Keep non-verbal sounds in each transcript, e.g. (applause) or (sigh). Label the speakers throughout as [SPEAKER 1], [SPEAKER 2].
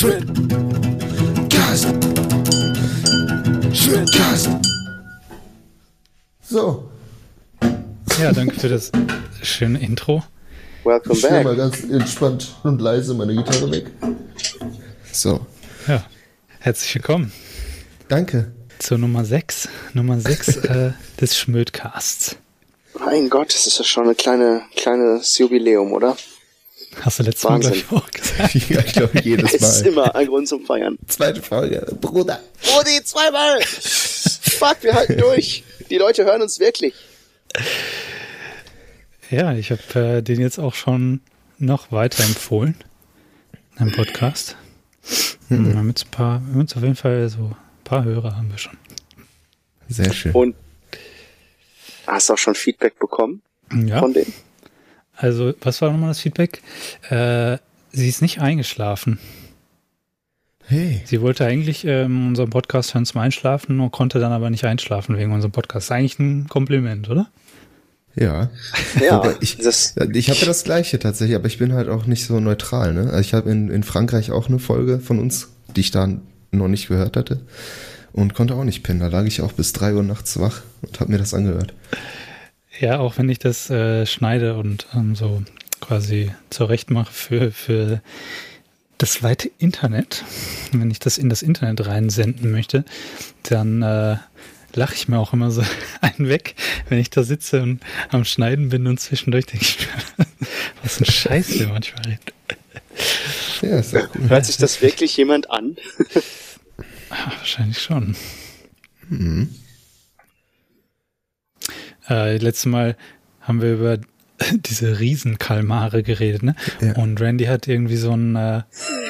[SPEAKER 1] Schmidtcast. Schmidtcast. So,
[SPEAKER 2] Ja, danke für das schöne Intro.
[SPEAKER 3] Welcome
[SPEAKER 1] ich
[SPEAKER 3] back.
[SPEAKER 1] mal ganz entspannt und leise meine Gitarre weg. So,
[SPEAKER 2] Ja, herzlich willkommen
[SPEAKER 1] danke.
[SPEAKER 2] zur Nummer 6, Nummer 6 (laughs) äh, des Schmödcasts.
[SPEAKER 3] Mein Gott, das ist ja schon ein kleine, kleines Jubiläum, oder?
[SPEAKER 2] Hast du letztes Mal, glaube
[SPEAKER 3] Wahnsinn.
[SPEAKER 2] ich, auch gesagt. (laughs)
[SPEAKER 1] Ja, ich glaube jedes (laughs)
[SPEAKER 3] Es ist
[SPEAKER 1] Mal.
[SPEAKER 3] immer ein Grund zum Feiern.
[SPEAKER 1] Zweite Folge, Bruder.
[SPEAKER 3] Rudi, zweimal! (laughs) Fuck, wir halten durch. Die Leute hören uns wirklich.
[SPEAKER 2] Ja, ich habe äh, den jetzt auch schon noch weiter empfohlen. Im Podcast.
[SPEAKER 1] Hm.
[SPEAKER 2] Wir haben jetzt ein paar, wir haben jetzt auf jeden Fall so ein paar Hörer haben wir schon.
[SPEAKER 1] Sehr schön.
[SPEAKER 3] Und hast du auch schon Feedback bekommen
[SPEAKER 2] Ja,
[SPEAKER 3] von denen?
[SPEAKER 2] Also was war nochmal das Feedback? Äh, sie ist nicht eingeschlafen.
[SPEAKER 1] Hey,
[SPEAKER 2] Sie wollte eigentlich ähm, unseren Podcast hören zum Einschlafen, nur konnte dann aber nicht einschlafen wegen unserem Podcast. Ist eigentlich ein Kompliment, oder?
[SPEAKER 1] ja.
[SPEAKER 3] Ja,
[SPEAKER 1] Aber ich,
[SPEAKER 3] das,
[SPEAKER 1] ich habe das gleiche tatsächlich, aber ich bin halt auch nicht so neutral. Ne? Also ich habe in, in Frankreich auch eine Folge von uns, die ich da noch nicht gehört hatte und konnte auch nicht pennen. Da lag ich auch bis drei Uhr nachts wach und habe mir das angehört.
[SPEAKER 2] Ja, auch wenn ich das äh, schneide und ähm, so quasi zurecht mache für, für das weite Internet, wenn ich das in das Internet reinsenden möchte, dann äh, lache ich mir auch immer so (laughs) einen weg, wenn ich da sitze und am Schneiden bin und zwischendurch denke ich mir, (laughs) was ein Scheiß wir manchmal reden.
[SPEAKER 1] Ja, ist auch
[SPEAKER 3] hört sich das wirklich jemand an?
[SPEAKER 2] Ah, wahrscheinlich schon. Äh, letztes Mal haben wir über (laughs) diese Riesenkalmare geredet, ne?
[SPEAKER 1] Ja.
[SPEAKER 2] Und Randy hat irgendwie so einen äh,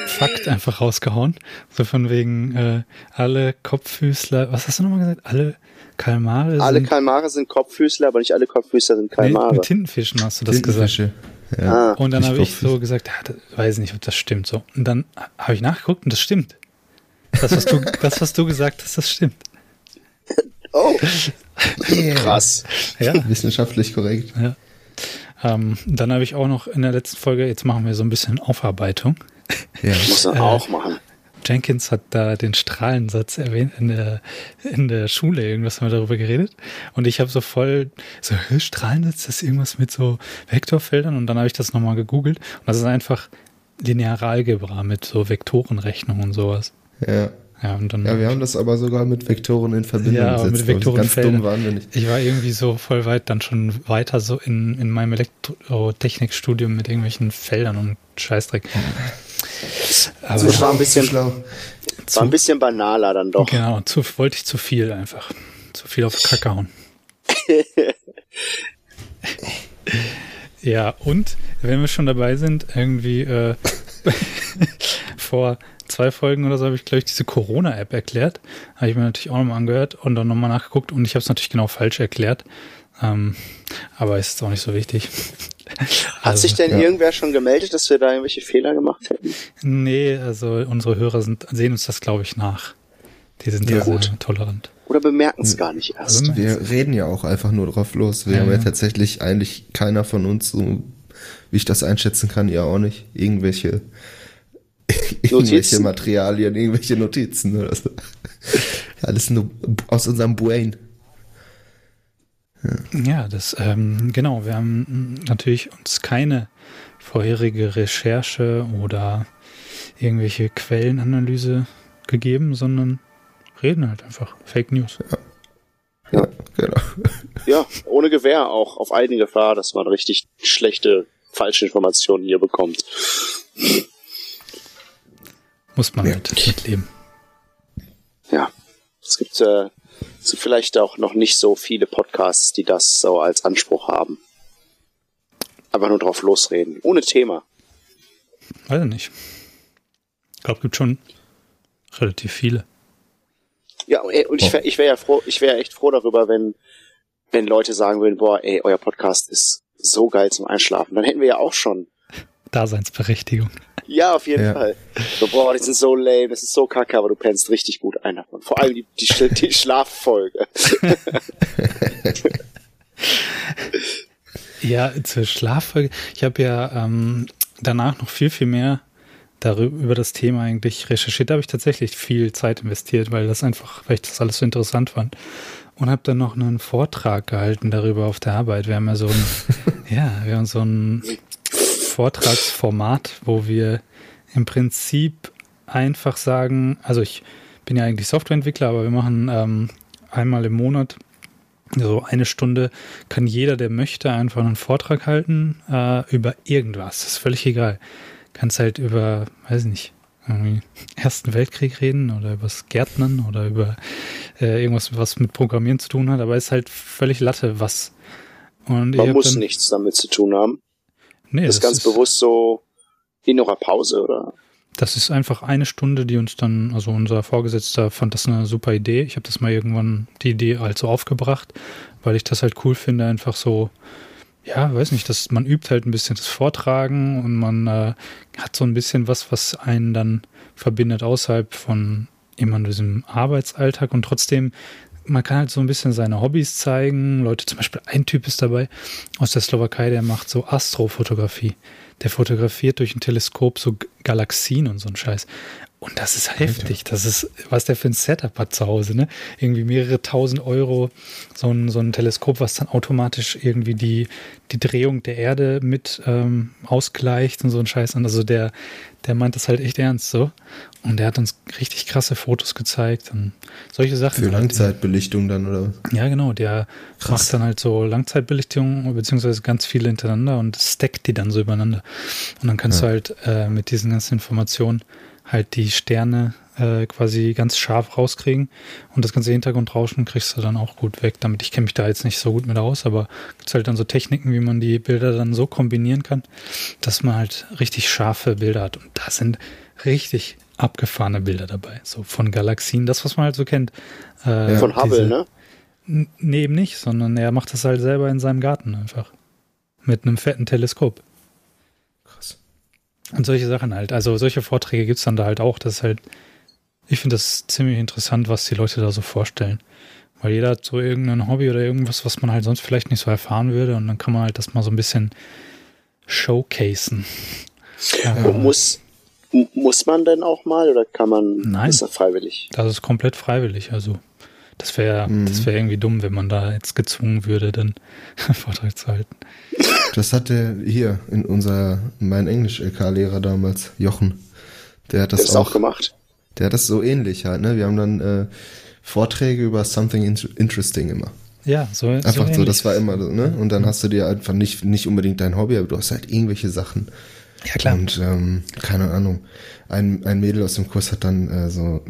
[SPEAKER 2] Fakt einfach rausgehauen. So von wegen äh, alle Kopffüßler, was hast du nochmal gesagt? Alle Kalmare
[SPEAKER 3] Alle
[SPEAKER 2] sind
[SPEAKER 3] Kalmare sind Kopffüßler, aber nicht alle Kopffüßler sind Kalmare.
[SPEAKER 2] mit Tintenfischen, hast du das gesagt.
[SPEAKER 1] Ja.
[SPEAKER 3] Ah,
[SPEAKER 2] Und dann habe ich so gesagt, ja, weiß nicht, ob das stimmt so. Und dann habe ich nachgeguckt und das stimmt. Das, was du, das, was du gesagt hast, das stimmt. (laughs)
[SPEAKER 3] oh,
[SPEAKER 1] Yeah. (laughs)
[SPEAKER 3] krass.
[SPEAKER 2] Ja.
[SPEAKER 1] Wissenschaftlich korrekt.
[SPEAKER 2] Ja. Ähm, dann habe ich auch noch in der letzten Folge, jetzt machen wir so ein bisschen Aufarbeitung.
[SPEAKER 1] Ja.
[SPEAKER 3] Muss man
[SPEAKER 2] Äh,
[SPEAKER 3] auch machen.
[SPEAKER 2] Jenkins hat da den Strahlensatz erwähnt in der, in der Schule, irgendwas haben wir darüber geredet. Und ich habe so voll, so, Strahlensatz, das ist irgendwas mit so Vektorfeldern. Und dann habe ich das nochmal gegoogelt. Und das ist einfach Linearalgebra mit so Vektorenrechnung und sowas.
[SPEAKER 1] Ja.
[SPEAKER 2] Ja, und dann.
[SPEAKER 1] ja, wir haben das aber sogar mit Vektoren in Verbindung
[SPEAKER 2] Ja,
[SPEAKER 1] gesetzt.
[SPEAKER 2] mit
[SPEAKER 1] wir Ganz dumm waren wir nicht.
[SPEAKER 2] Ich war irgendwie so voll weit dann schon weiter so in, in meinem Elektrotechnikstudium mit irgendwelchen Feldern und Scheißdreck. Aber
[SPEAKER 3] Das war ein bisschen-
[SPEAKER 1] schlau.
[SPEAKER 3] War ein bisschen banaler dann doch.
[SPEAKER 2] genau, zu, wollte ich zu viel einfach. Zu viel auf Kacke hauen. (laughs) ja, und wenn wir schon dabei sind, irgendwie äh, (laughs) vor zwei Folgen oder so habe ich, glaube ich, diese Corona-App erklärt. Habe ich mir natürlich auch nochmal angehört und dann nochmal nachgeguckt und ich habe es natürlich genau falsch erklärt. Ähm, aber ist auch nicht so wichtig.
[SPEAKER 3] Hat sich denn
[SPEAKER 1] ja.
[SPEAKER 3] irgendwer schon gemeldet, dass wir da irgendwelche Fehler gemacht hätten?
[SPEAKER 2] Nee, also unsere Hörer sind, sehen uns das, glaube ich, nach. Die sind
[SPEAKER 1] Ja,
[SPEAKER 2] sehr
[SPEAKER 1] gut.
[SPEAKER 2] tolerant.
[SPEAKER 3] Oder bemerken es gar nicht erst?
[SPEAKER 2] Also,
[SPEAKER 1] Wir reden ja auch einfach nur drauf los. Wir
[SPEAKER 2] Ja,
[SPEAKER 1] haben ja
[SPEAKER 2] ja.
[SPEAKER 1] tatsächlich eigentlich keiner von uns, so wie ich das einschätzen kann, ihr auch nicht, irgendwelche, (laughs) irgendwelche
[SPEAKER 3] Notizen?
[SPEAKER 1] Materialien, irgendwelche Notizen oder so. (laughs) Alles nur aus unserem Brain.
[SPEAKER 2] Ja, das, ähm, genau, wir haben natürlich uns keine vorherige Recherche oder irgendwelche Quellenanalyse gegeben, sondern reden halt einfach. Fake News.
[SPEAKER 1] Ja, genau. (laughs)
[SPEAKER 3] Ja, ohne Gewehr auch auf eigene Gefahr, dass man richtig schlechte falsche Informationen hier bekommt.
[SPEAKER 2] Muss man
[SPEAKER 1] Ja.
[SPEAKER 2] mit, mitleben.
[SPEAKER 3] Ja, es gibt, äh, es gibt vielleicht auch noch nicht so viele Podcasts, die das so als Anspruch haben. Aber nur drauf losreden, ohne Thema.
[SPEAKER 2] Weiß ich nicht. Ich glaube, gibt schon relativ viele.
[SPEAKER 3] Ja, und ich wäre ich wär ja froh, ich wäre echt froh darüber, wenn, wenn Leute sagen würden, boah, ey, euer Podcast ist so geil zum Einschlafen. Dann hätten wir ja auch schon.
[SPEAKER 2] Daseinsberechtigung.
[SPEAKER 3] Ja, auf jeden
[SPEAKER 1] Ja.
[SPEAKER 3] Fall. So, boah, die sind so lame, das ist so kacke, aber du pennst richtig gut ein davon. Vor allem die, die, die (laughs) Schlaffolge.
[SPEAKER 2] Ja, zur Schlaffolge. Ich habe ja ähm, danach noch viel, viel mehr darüber über das Thema eigentlich recherchiert. Da habe ich tatsächlich viel Zeit investiert, weil das einfach, weil ich das alles so interessant fand. Und habe dann noch einen Vortrag gehalten darüber auf der Arbeit. Wir haben ja so ein, (laughs) ja, wir haben so ein Vortragsformat, wo wir im Prinzip einfach sagen, also ich bin ja eigentlich Softwareentwickler, aber wir machen ähm, einmal im Monat so eine Stunde kann jeder, der möchte, einfach einen Vortrag halten äh, über irgendwas. Das ist völlig egal. Kannst halt über, weiß ich nicht, irgendwie Ersten Weltkrieg reden oder über das Gärtnern oder über äh, irgendwas, was mit Programmieren zu tun hat, aber es ist halt völlig Latte, was.
[SPEAKER 3] Und Man muss dann, nichts damit zu tun haben. Nee, das, das ist ganz ist, bewusst so in eurer Pause, oder?
[SPEAKER 2] Das ist einfach eine Stunde, die uns dann, also unser Vorgesetzter fand das eine super Idee. Ich habe das mal irgendwann die Idee halt so aufgebracht, weil ich das halt cool finde, einfach so, ja, weiß nicht, dass man übt halt ein bisschen das Vortragen und man äh, hat so ein bisschen was, was einen dann verbindet außerhalb von immer diesem Arbeitsalltag und trotzdem man kann halt so ein bisschen seine Hobbys zeigen. Leute, zum Beispiel ein Typ ist dabei aus der Slowakei, der macht so Astrofotografie der fotografiert durch ein Teleskop so Galaxien und so ein Scheiß. Und das ist heftig. Das ist, was der für ein Setup hat zu Hause, ne? Irgendwie mehrere tausend Euro, so ein, so ein Teleskop, was dann automatisch irgendwie die, die Drehung der Erde mit ähm, ausgleicht und so ein Scheiß. Und also der, der meint das halt echt ernst so. Und der hat uns richtig krasse Fotos gezeigt und solche Sachen.
[SPEAKER 1] Für. Langzeitbelichtung dann, oder?
[SPEAKER 2] Ja, genau. Der Krass. macht dann halt so Langzeitbelichtung, beziehungsweise ganz viele hintereinander und stackt die dann so übereinander. Und dann kannst ja. du halt äh, mit diesen ganzen Informationen halt die Sterne äh, quasi ganz scharf rauskriegen und das ganze Hintergrundrauschen kriegst du dann auch gut weg. Damit ich kenne mich da jetzt nicht so gut mit aus, aber gibt halt dann so Techniken, wie man die Bilder dann so kombinieren kann, dass man halt richtig scharfe Bilder hat. Und da sind richtig abgefahrene Bilder dabei, so von Galaxien, das was man halt so kennt.
[SPEAKER 3] Äh, von Hubble,
[SPEAKER 2] ne? Nee, eben nicht, sondern er macht das halt selber in seinem Garten einfach. Mit einem fetten Teleskop. Und solche Sachen halt. Also solche Vorträge gibt es dann da halt auch. Das ist halt, ich finde das ziemlich interessant, was die Leute da so vorstellen. Weil jeder hat so irgendein Hobby oder irgendwas, was man halt sonst vielleicht nicht so erfahren würde. Und dann kann man halt das mal so ein bisschen showcasen.
[SPEAKER 3] Ja. Muss, muss man denn auch mal oder kann man
[SPEAKER 2] Nein,
[SPEAKER 3] ist das freiwillig?
[SPEAKER 2] Das ist komplett freiwillig. Also das wäre mhm. das wäre irgendwie dumm, wenn man da jetzt gezwungen würde, den (laughs) Vortrag zu halten.
[SPEAKER 1] Das hatte hier in unser mein Englisch-LK-Lehrer damals, Jochen. Der hat das,
[SPEAKER 3] der auch, auch, gemacht.
[SPEAKER 1] Der hat das so ähnlich halt, ne? Wir haben dann äh, Vorträge über something interesting immer.
[SPEAKER 2] Ja, so
[SPEAKER 1] Einfach so, so das war immer so, ne? Und dann hast du dir einfach nicht, nicht unbedingt dein Hobby, aber du hast halt irgendwelche Sachen.
[SPEAKER 2] Ja, klar.
[SPEAKER 1] Und ähm, keine Ahnung. Ein, ein Mädel aus dem Kurs hat dann äh, so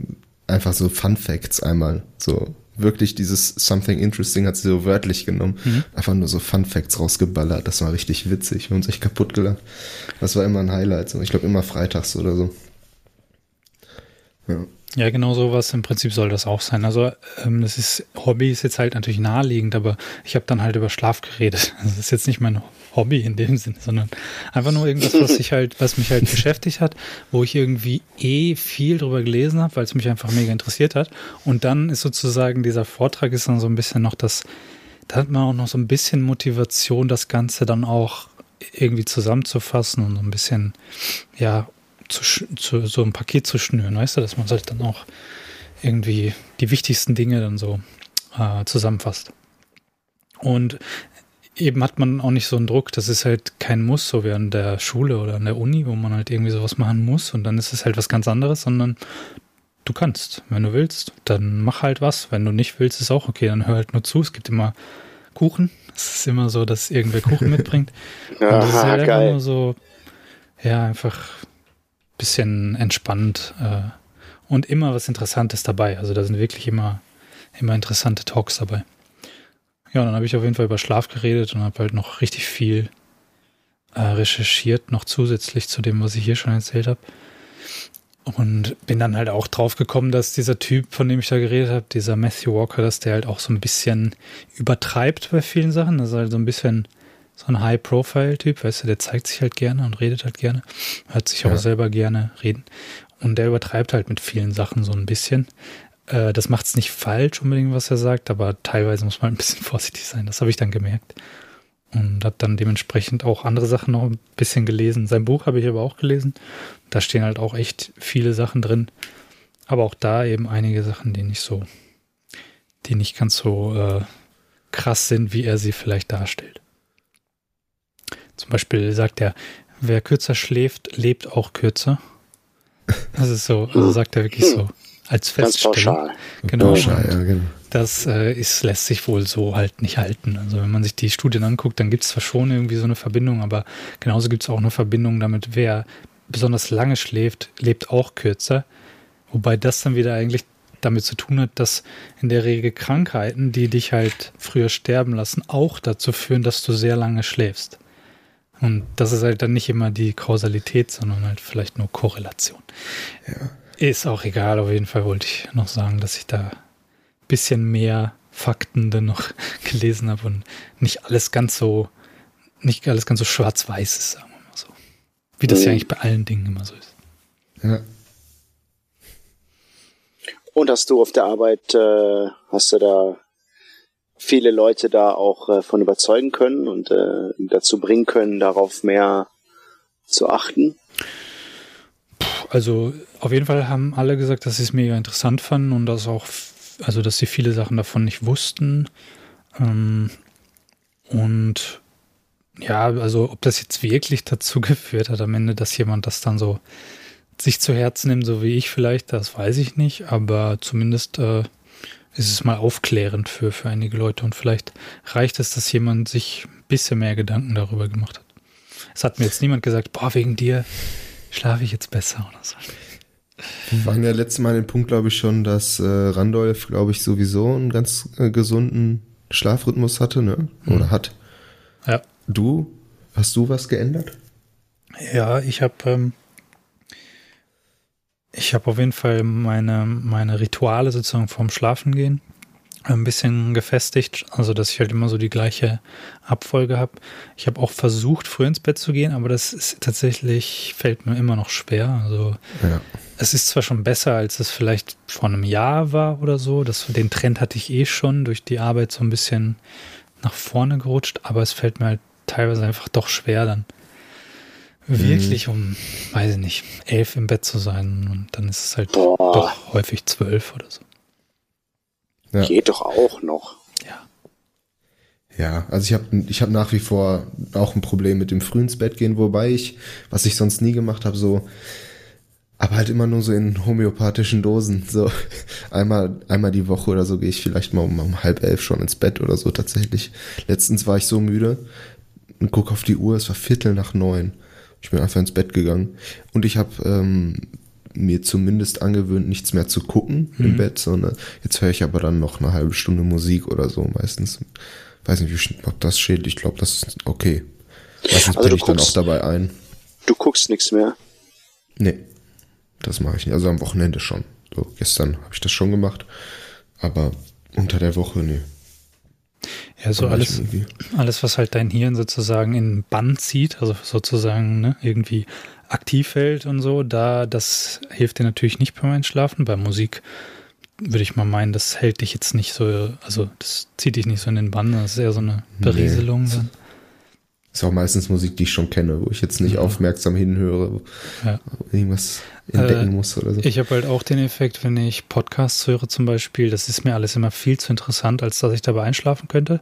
[SPEAKER 1] einfach so Fun Facts einmal so wirklich dieses Something Interesting hat sie so wörtlich genommen. Mhm. Einfach nur so Fun Facts rausgeballert. Das war richtig witzig. Wir haben uns echt kaputt gelacht. Das war immer ein Highlight. So. Ich glaube immer freitags oder so.
[SPEAKER 2] Ja. Ja, genau sowas im Prinzip soll das auch sein. Also ähm, das ist Hobby ist jetzt halt natürlich naheliegend, aber ich habe dann halt über Schlaf geredet. (laughs) Das ist jetzt nicht mein Hobby in dem Sinne, sondern einfach nur irgendwas, was ich halt, was mich halt beschäftigt hat, wo ich irgendwie eh viel drüber gelesen habe, weil es mich einfach mega interessiert hat. Und dann ist sozusagen dieser Vortrag ist dann so ein bisschen noch das, da hat man auch noch so ein bisschen Motivation, das Ganze dann auch irgendwie zusammenzufassen und so ein bisschen, ja, zu, zu, so ein Paket zu schnüren, weißt du, dass man halt dann auch irgendwie die wichtigsten Dinge dann so äh, zusammenfasst. Und eben hat man auch nicht so einen Druck, das ist halt kein Muss, so wie an der Schule oder an der Uni, wo man halt irgendwie sowas machen muss und dann ist es halt was ganz anderes, sondern du kannst, wenn du willst, dann mach halt was, wenn du nicht willst, ist auch okay, dann hör halt nur zu, es gibt immer Kuchen, es ist immer so, dass irgendwer Kuchen (laughs) mitbringt. Und das ist halt geil. nur so, ja, einfach ein bisschen entspannt äh, und immer was Interessantes dabei, also da sind wirklich immer, immer interessante Talks dabei. Ja, dann habe ich auf jeden Fall über Schlaf geredet und habe halt noch richtig viel äh, recherchiert, noch zusätzlich zu dem, was ich hier schon erzählt habe. Und bin dann halt auch drauf gekommen, dass dieser Typ, von dem ich da geredet habe, dieser Matthew Walker, dass der halt auch so ein bisschen übertreibt bei vielen Sachen. Das ist halt so ein bisschen so ein High-Profile-Typ, weißt du, der zeigt sich halt gerne und redet halt gerne, hört sich auch selber gerne reden. Und der übertreibt halt mit vielen Sachen so ein bisschen. Äh, das macht es nicht falsch unbedingt, was er sagt, aber teilweise muss man ein bisschen (laughs) vorsichtig sein. Das habe ich dann gemerkt. und habe dann dementsprechend auch andere Sachen noch ein bisschen gelesen. Sein Buch habe ich aber auch gelesen. Da stehen halt auch echt viele Sachen drin. Aber auch da eben einige Sachen, die nicht so, die nicht ganz so äh, krass sind, wie er sie vielleicht darstellt. Zum Beispiel sagt er, wer kürzer schläft, lebt auch kürzer. Das ist so, also sagt er wirklich so als Feststellung. Genau. Pauschal, ja, genau. Das äh, ist, lässt sich wohl so halt nicht halten. Also wenn man sich die Studien anguckt, dann gibt es zwar schon irgendwie so eine Verbindung, aber genauso gibt es auch eine Verbindung damit, wer besonders lange schläft, lebt auch kürzer. Wobei das dann wieder eigentlich damit zu tun hat, dass in der Regel Krankheiten, die dich halt früher sterben lassen, auch dazu führen, dass du sehr lange schläfst. Und das ist halt dann nicht immer die Kausalität, sondern halt vielleicht nur Korrelation. Ja. Ist auch egal, auf jeden Fall wollte ich noch sagen, dass ich da ein bisschen mehr Fakten dann noch (laughs) gelesen habe und nicht alles ganz so, nicht alles ganz so schwarz-weiß ist, sagen wir mal so. Wie das mhm. ja eigentlich bei allen Dingen immer so ist. Ja.
[SPEAKER 3] Und hast du auf der Arbeit, äh, hast du da viele Leute da auch äh, von überzeugen können und äh, dazu bringen können, darauf mehr zu achten?
[SPEAKER 2] Also auf jeden Fall haben alle gesagt, dass sie es mega interessant fanden und dass auch, also dass sie viele Sachen davon nicht wussten. Ähm, und ja, also ob das jetzt wirklich dazu (laughs) geführt hat am Ende, dass jemand das dann so sich zu Herzen nimmt, so wie ich vielleicht, das weiß ich nicht, aber zumindest äh, ist es mal aufklärend für, für einige Leute und vielleicht reicht es, dass jemand sich ein bisschen mehr Gedanken darüber gemacht hat. Es hat mir jetzt niemand gesagt, boah, wegen dir schlafe ich jetzt besser oder so.
[SPEAKER 1] Wir waren ja letztes Mal den Punkt, glaube ich, schon, dass äh, Randolph, glaube ich, sowieso einen ganz äh, gesunden Schlafrhythmus hatte, ne? Oder mhm. hat.
[SPEAKER 2] Ja.
[SPEAKER 1] Du, hast du was geändert?
[SPEAKER 2] Ja, ich habe ähm, ich habe auf jeden Fall meine, meine Rituale sozusagen vorm Schlafengehen ein bisschen gefestigt, also dass ich halt immer so die gleiche Abfolge habe. Ich habe auch versucht, früh ins Bett zu gehen, aber das ist tatsächlich, fällt mir immer noch schwer. Also ja. es ist zwar schon besser, als es vielleicht vor einem Jahr war oder so. Das, den Trend hatte ich eh schon durch die Arbeit so ein bisschen nach vorne gerutscht, aber es fällt mir halt teilweise einfach doch schwer dann wirklich um, weiß ich nicht, elf im Bett zu sein und dann ist es halt Boah. doch häufig zwölf oder so.
[SPEAKER 3] Ja. Geht doch auch noch.
[SPEAKER 2] Ja.
[SPEAKER 1] Ja, also ich habe ich hab nach wie vor auch ein Problem mit dem früh ins Bett gehen, wobei ich, was ich sonst nie gemacht habe, so, aber halt immer nur so in homöopathischen Dosen. So (laughs) einmal, einmal die Woche oder so gehe ich vielleicht mal um, um halb elf schon ins Bett oder so tatsächlich. Letztens war ich so müde und guck auf die Uhr, es war Viertel nach neun. Ich bin einfach ins Bett gegangen. Und ich habe ähm, mir zumindest angewöhnt, nichts mehr zu gucken mhm. im Bett, sondern jetzt höre ich aber dann noch eine halbe Stunde Musik oder so meistens. Weiß nicht, wie, ob das schädlich. Ich glaube, das ist okay. Meistens also bin ich guckst, dann auch dabei ein.
[SPEAKER 3] Du guckst nichts mehr?
[SPEAKER 1] Nee, das mache ich nicht. Also am Wochenende schon. So, gestern habe ich das schon gemacht. Aber unter der Woche, nee.
[SPEAKER 2] Ja, so alles, alles, was halt dein Hirn sozusagen in Bann zieht, also sozusagen ne, irgendwie aktiv hält und so, da, das hilft dir natürlich nicht beim Einschlafen. Bei Musik würde ich mal meinen, das hält dich jetzt nicht so, also das zieht dich nicht so in den Bann, das ist eher so eine Berieselung. Nee.
[SPEAKER 1] Ist auch meistens Musik, die ich schon kenne, wo ich jetzt nicht ja. aufmerksam hinhöre, ja. irgendwas entdecken äh, muss oder so.
[SPEAKER 2] Ich habe halt auch den Effekt, wenn ich Podcasts höre zum Beispiel, das ist mir alles immer viel zu interessant, als dass ich dabei einschlafen könnte.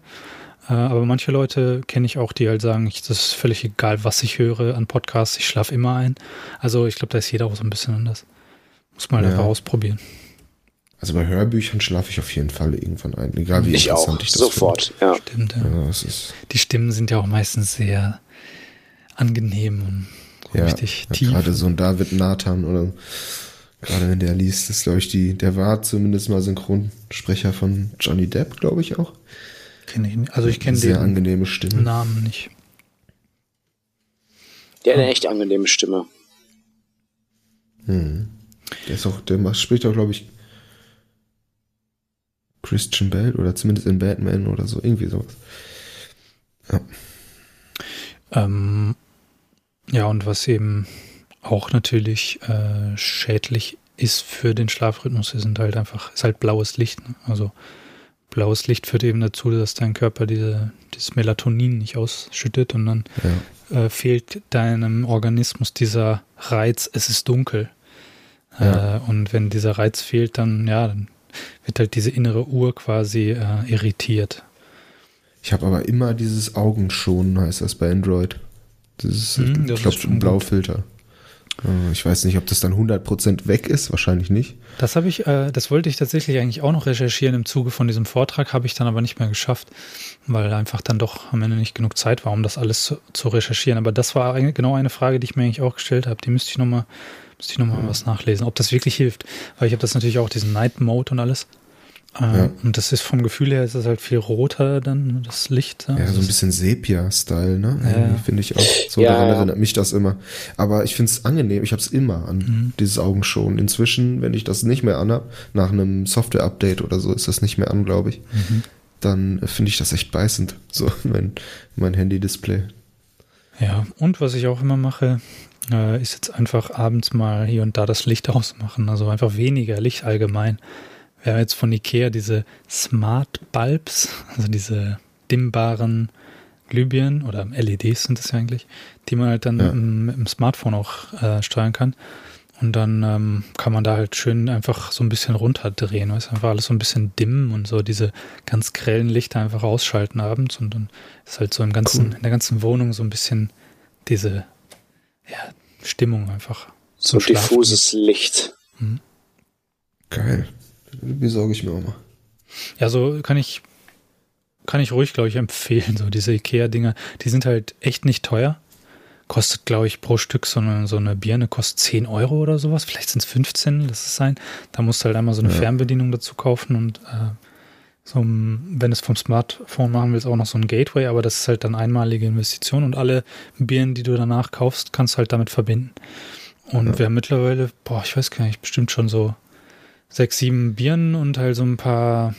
[SPEAKER 2] Äh, aber manche Leute kenne ich auch, die halt sagen, ich, das ist völlig egal, was ich höre an Podcasts, ich schlafe immer ein. Also ich glaube, da ist jeder auch so ein bisschen anders. Muss man ja. einfach ausprobieren.
[SPEAKER 1] Also bei Hörbüchern schlafe ich auf jeden Fall irgendwann ein, egal wie
[SPEAKER 3] ich interessant auch, ich das sofort.
[SPEAKER 2] Finde. Ja. Stimmt, ja. ja ist Die Stimmen sind ja auch meistens sehr angenehm und
[SPEAKER 1] ja, richtig ja, tief. Gerade so ein David Nathan oder gerade wenn der liest, ist glaube ich die, der war zumindest mal Synchronsprecher von Johnny Depp, glaube ich auch.
[SPEAKER 2] Kenne ich nicht. Also ich kenne den
[SPEAKER 1] sehr angenehme Stimme.
[SPEAKER 2] Namen nicht.
[SPEAKER 3] Der hat eine echt angenehme Stimme.
[SPEAKER 1] Hm. Der ist auch, der spricht auch, glaube ich, Christian Bale oder zumindest in Batman oder so, irgendwie sowas. Ja.
[SPEAKER 2] Ähm, ja, und was eben auch natürlich äh, schädlich ist für den Schlafrhythmus, sind halt einfach, ist halt blaues Licht. Ne? Also blaues Licht führt eben dazu, dass dein Körper diese, dieses Melatonin nicht ausschüttet und dann
[SPEAKER 1] Ja.
[SPEAKER 2] äh, fehlt deinem Organismus dieser Reiz, es ist dunkel.
[SPEAKER 1] Ja.
[SPEAKER 2] Äh, und wenn dieser Reiz fehlt, dann, ja, dann wird halt diese innere Uhr quasi äh, irritiert.
[SPEAKER 1] Ich habe aber immer dieses Augenschonen, heißt das bei Android. Das ist,
[SPEAKER 2] Hm, das
[SPEAKER 1] ich glaube, ein Blaufilter. Äh, Ich weiß nicht, ob das dann 100% weg ist, wahrscheinlich nicht.
[SPEAKER 2] Das habe ich, äh, das wollte ich tatsächlich eigentlich auch noch recherchieren im Zuge von diesem Vortrag, habe ich dann aber nicht mehr geschafft, weil einfach dann doch am Ende nicht genug Zeit war, um das alles zu, zu recherchieren. Aber das war genau eine Frage, die ich mir eigentlich auch gestellt habe. Die müsste ich nochmal, müsste ich noch mal was nachlesen, ob das wirklich hilft. Weil ich habe das natürlich auch, diesen Night Mode und alles. Äh,
[SPEAKER 1] Ja.
[SPEAKER 2] Und das ist vom Gefühl her, ist das halt viel roter dann, das Licht.
[SPEAKER 1] Ja, so ein bisschen Sepia-Style, ne?
[SPEAKER 2] Ja.
[SPEAKER 1] Finde ich auch. So
[SPEAKER 3] Ja,
[SPEAKER 1] daran
[SPEAKER 3] ja.
[SPEAKER 1] erinnert mich das immer. Aber ich finde es angenehm. Ich habe es immer an
[SPEAKER 2] Mhm.
[SPEAKER 1] dieses Augenschonen. Inzwischen, wenn ich das nicht mehr anhab, nach einem Software-Update oder so, ist das nicht mehr an, glaube ich.
[SPEAKER 2] Mhm.
[SPEAKER 1] Dann äh, finde ich das echt beißend. (laughs) So, mein, mein Handy-Display.
[SPEAKER 2] Ja, und was ich auch immer mache, äh, ist jetzt einfach abends mal hier und da das Licht (laughs) ausmachen. Also einfach weniger Licht allgemein. Wir haben jetzt von Ikea diese Smart Bulbs, also diese dimmbaren Glühbirnen oder LEDs sind das ja eigentlich, die man halt dann
[SPEAKER 1] Ja.
[SPEAKER 2] mit, dem- Smartphone auch äh, steuern kann. Und dann ähm, kann man da halt schön einfach so ein bisschen runterdrehen. Weißt? Einfach alles so ein bisschen dimmen und so diese ganz grellen Lichter einfach ausschalten abends. Und dann ist halt so im ganzen,
[SPEAKER 1] Cool.
[SPEAKER 2] in der ganzen Wohnung so ein bisschen diese ja, Stimmung einfach.
[SPEAKER 3] So
[SPEAKER 2] zum Schlafen.
[SPEAKER 3] diffuses Licht.
[SPEAKER 1] Geil. Besorge ich mir auch mal.
[SPEAKER 2] Ja, so kann ich, kann ich ruhig, glaube ich, (laughs) empfehlen. So diese Ikea-Dinger, die sind halt echt nicht teuer. Kostet, glaube ich, pro Stück so eine, so eine Birne kostet 10 Euro oder sowas. Vielleicht sind es 15, lass es sein. Da musst du halt einmal so eine
[SPEAKER 1] Ja.
[SPEAKER 2] Fernbedienung dazu kaufen und äh, so, ein- wenn du es vom Smartphone machen willst, auch noch so ein Gateway, aber das ist halt dann einmalige Investition und alle Birnen, die du danach kaufst, kannst du halt damit verbinden. Und
[SPEAKER 1] Ja.
[SPEAKER 2] wir haben mittlerweile, boah, ich weiß gar nicht, bestimmt schon so sechs, sieben Birnen und halt so ein paar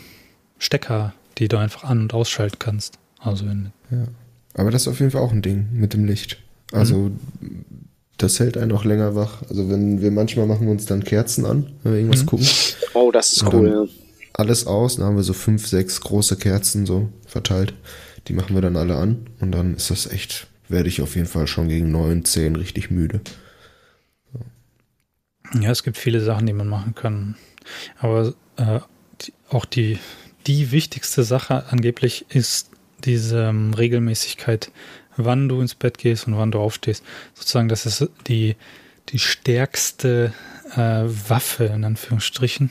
[SPEAKER 2] Stecker, die du einfach an- und ausschalten kannst. Also wenn,
[SPEAKER 1] Ja. Aber das ist auf jeden Fall auch ein Ding mit dem Licht. Also, das hält einen auch länger wach. Also, wenn wir manchmal machen wir uns dann Kerzen an, wenn wir irgendwas
[SPEAKER 2] Mhm.
[SPEAKER 1] gucken.
[SPEAKER 3] Oh, das ist
[SPEAKER 1] Und
[SPEAKER 3] cool.
[SPEAKER 1] dann-
[SPEAKER 3] ja.
[SPEAKER 1] Alles aus, dann haben wir so fünf, sechs große Kerzen so verteilt. Die machen wir dann alle an und dann ist das echt, werde ich auf jeden Fall schon gegen neun, zehn richtig müde.
[SPEAKER 2] ja, es gibt viele Sachen, die man machen kann. Aber äh, die, auch die, die wichtigste Sache angeblich ist diese ähm, Regelmäßigkeit, wann du ins Bett gehst und wann du aufstehst. Sozusagen, das ist die, die stärkste äh, Waffe, in Anführungsstrichen,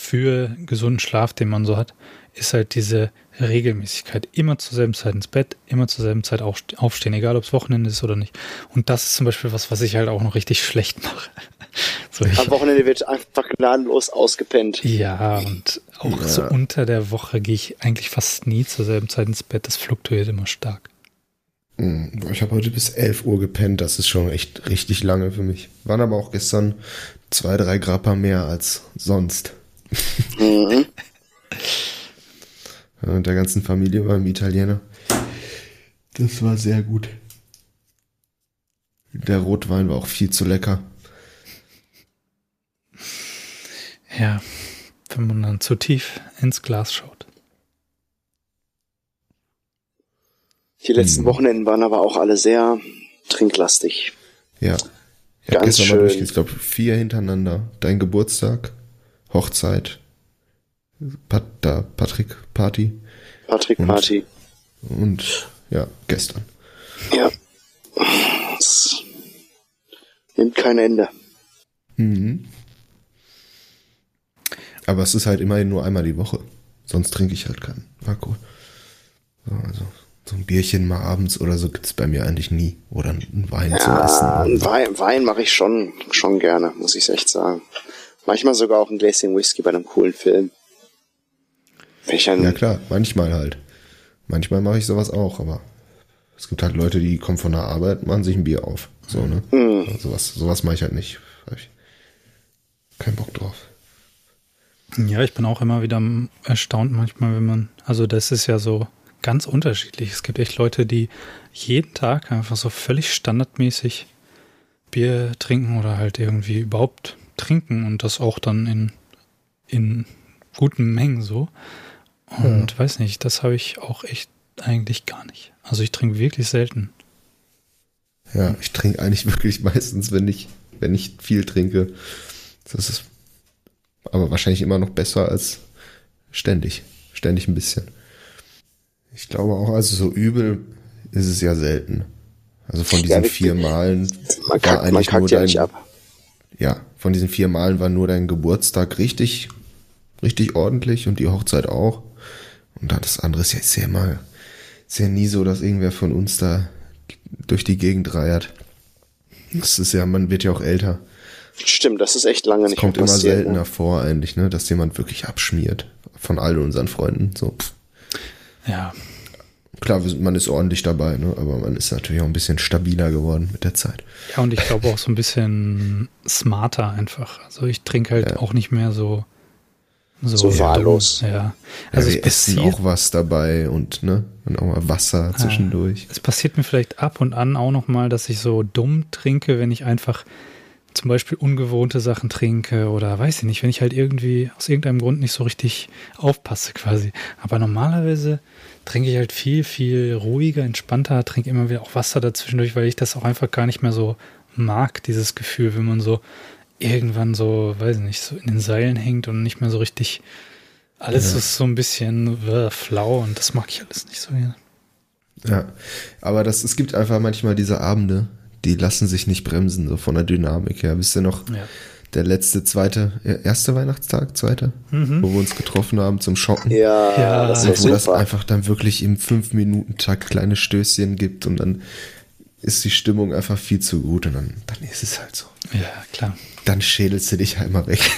[SPEAKER 2] für gesunden Schlaf, den man so hat, ist halt diese Regelmäßigkeit. Immer zur selben Zeit ins Bett, immer zur selben Zeit aufste- aufstehen, egal ob es Wochenende ist oder nicht. Und das ist zum Beispiel was, was ich halt auch noch richtig (laughs) schlecht mache. So, ich,
[SPEAKER 3] Am Wochenende wird einfach gnadenlos ausgepennt.
[SPEAKER 2] ja, und auch
[SPEAKER 1] Ja.
[SPEAKER 2] so unter der Woche gehe ich eigentlich fast nie zur selben Zeit ins Bett. Das fluktuiert immer stark.
[SPEAKER 1] Hm, Ich habe heute bis 11 Uhr gepennt, das ist schon echt richtig lange für mich. Waren aber auch gestern zwei, drei Grappa mehr als sonst.
[SPEAKER 3] Mhm.
[SPEAKER 1] Ja, Mit der ganzen Familie beim Italiener. Das war sehr gut. Der Rotwein war auch viel zu lecker.
[SPEAKER 2] Ja, wenn man dann zu tief ins Glas schaut.
[SPEAKER 3] Die letzten
[SPEAKER 1] Mhm.
[SPEAKER 3] Wochenenden waren aber auch alle sehr trinklastig.
[SPEAKER 1] Ja. Ich hab
[SPEAKER 3] Ganz schön.
[SPEAKER 1] mal durchge- ich glaube, vier hintereinander. Dein Geburtstag, Hochzeit, Pat da, Patrick Party
[SPEAKER 3] Patrick
[SPEAKER 1] Und-
[SPEAKER 3] Party.
[SPEAKER 1] und ja, gestern.
[SPEAKER 3] Ja. Es nimmt kein Ende.
[SPEAKER 1] Mhm. Aber es ist halt immerhin nur einmal die Woche. Sonst trinke ich halt keinen Alkohol. So, also so ein Bierchen mal abends oder so gibt's bei mir eigentlich nie. Oder ein Wein
[SPEAKER 3] Ja,
[SPEAKER 1] Essen.
[SPEAKER 3] einen Wein, Wein mache ich schon, schon gerne, muss ich echt sagen. Manchmal sogar auch ein Gläschen Whisky bei einem coolen Film.
[SPEAKER 1] Ja klar, manchmal halt. Manchmal mache ich sowas auch, aber es gibt halt Leute, die kommen von der Arbeit, machen sich ein Bier auf. So, ne?
[SPEAKER 3] Hm.
[SPEAKER 1] Also sowas, sowas mache ich halt nicht. Hab ich keinen Bock drauf.
[SPEAKER 2] Ja, ich bin auch immer wieder erstaunt manchmal, wenn man, also das ist ja so ganz unterschiedlich. Es gibt echt Leute, die jeden Tag einfach so völlig standardmäßig Bier trinken oder halt irgendwie überhaupt trinken und das auch dann in, in guten Mengen so. Und ja. weiß nicht, das habe ich auch echt eigentlich gar nicht. Also ich trinke wirklich selten.
[SPEAKER 1] Ja, ich trinke eigentlich (laughs) wirklich meistens, wenn ich, wenn ich viel trinke. Das ist aber wahrscheinlich immer noch besser als ständig. Ständig ein bisschen. Ich glaube auch, also so übel ist es ja selten. Also von diesen ja, vier Malen
[SPEAKER 3] man kann, war eigentlich man nur dein, ja,
[SPEAKER 1] ja, von diesen vier Malen war nur dein Geburtstag richtig, richtig ordentlich und die Hochzeit auch. Und dann das andere ist ja sehr mal, ist ja nie so, dass irgendwer von uns da durch die Gegend reiert. Das ist ja, man wird ja auch älter.
[SPEAKER 3] Stimmt, das ist echt lange das nicht
[SPEAKER 1] kommt immer seltener ne? vor eigentlich, ne, dass jemand wirklich abschmiert von all unseren Freunden. So.
[SPEAKER 2] Ja,
[SPEAKER 1] klar, man ist ordentlich dabei, ne? aber man ist natürlich auch ein bisschen stabiler geworden mit der Zeit.
[SPEAKER 2] Ja, und ich glaube auch so ein bisschen smarter einfach. Also ich trinke halt ja. auch nicht mehr so
[SPEAKER 3] so, so wahllos.
[SPEAKER 2] Ja.
[SPEAKER 1] Also ja, wir essen auch was dabei und ne, und auch mal Wasser zwischendurch.
[SPEAKER 2] Es passiert mir vielleicht ab und an auch noch mal, dass ich so dumm trinke, wenn ich einfach zum Beispiel ungewohnte Sachen trinke oder weiß ich nicht, wenn ich halt irgendwie aus irgendeinem Grund nicht so richtig aufpasse quasi. Aber normalerweise trinke ich halt viel, viel ruhiger, entspannter, trinke immer wieder auch Wasser dazwischendurch, weil ich das auch einfach gar nicht mehr so mag, dieses Gefühl, wenn man so irgendwann so, weiß ich nicht, so in den Seilen hängt und nicht mehr so richtig, alles ja. ist so ein bisschen äh, flau und das mag ich alles nicht so gerne.
[SPEAKER 1] Ja, aber das, es gibt einfach manchmal diese Abende, die lassen sich nicht bremsen, so von der Dynamik her. Wisst ihr noch, ja. Der letzte, zweite, erste Weihnachtstag, zweite, mhm. wo wir uns getroffen haben zum Schocken.
[SPEAKER 3] Ja, ja das
[SPEAKER 1] und wo super. das einfach dann wirklich im Fünf-Minuten-Takt kleine Stößchen gibt und dann ist die Stimmung einfach viel zu gut und dann, dann ist es halt so.
[SPEAKER 2] Ja, klar.
[SPEAKER 1] Dann schädelst du dich halt mal weg. (laughs)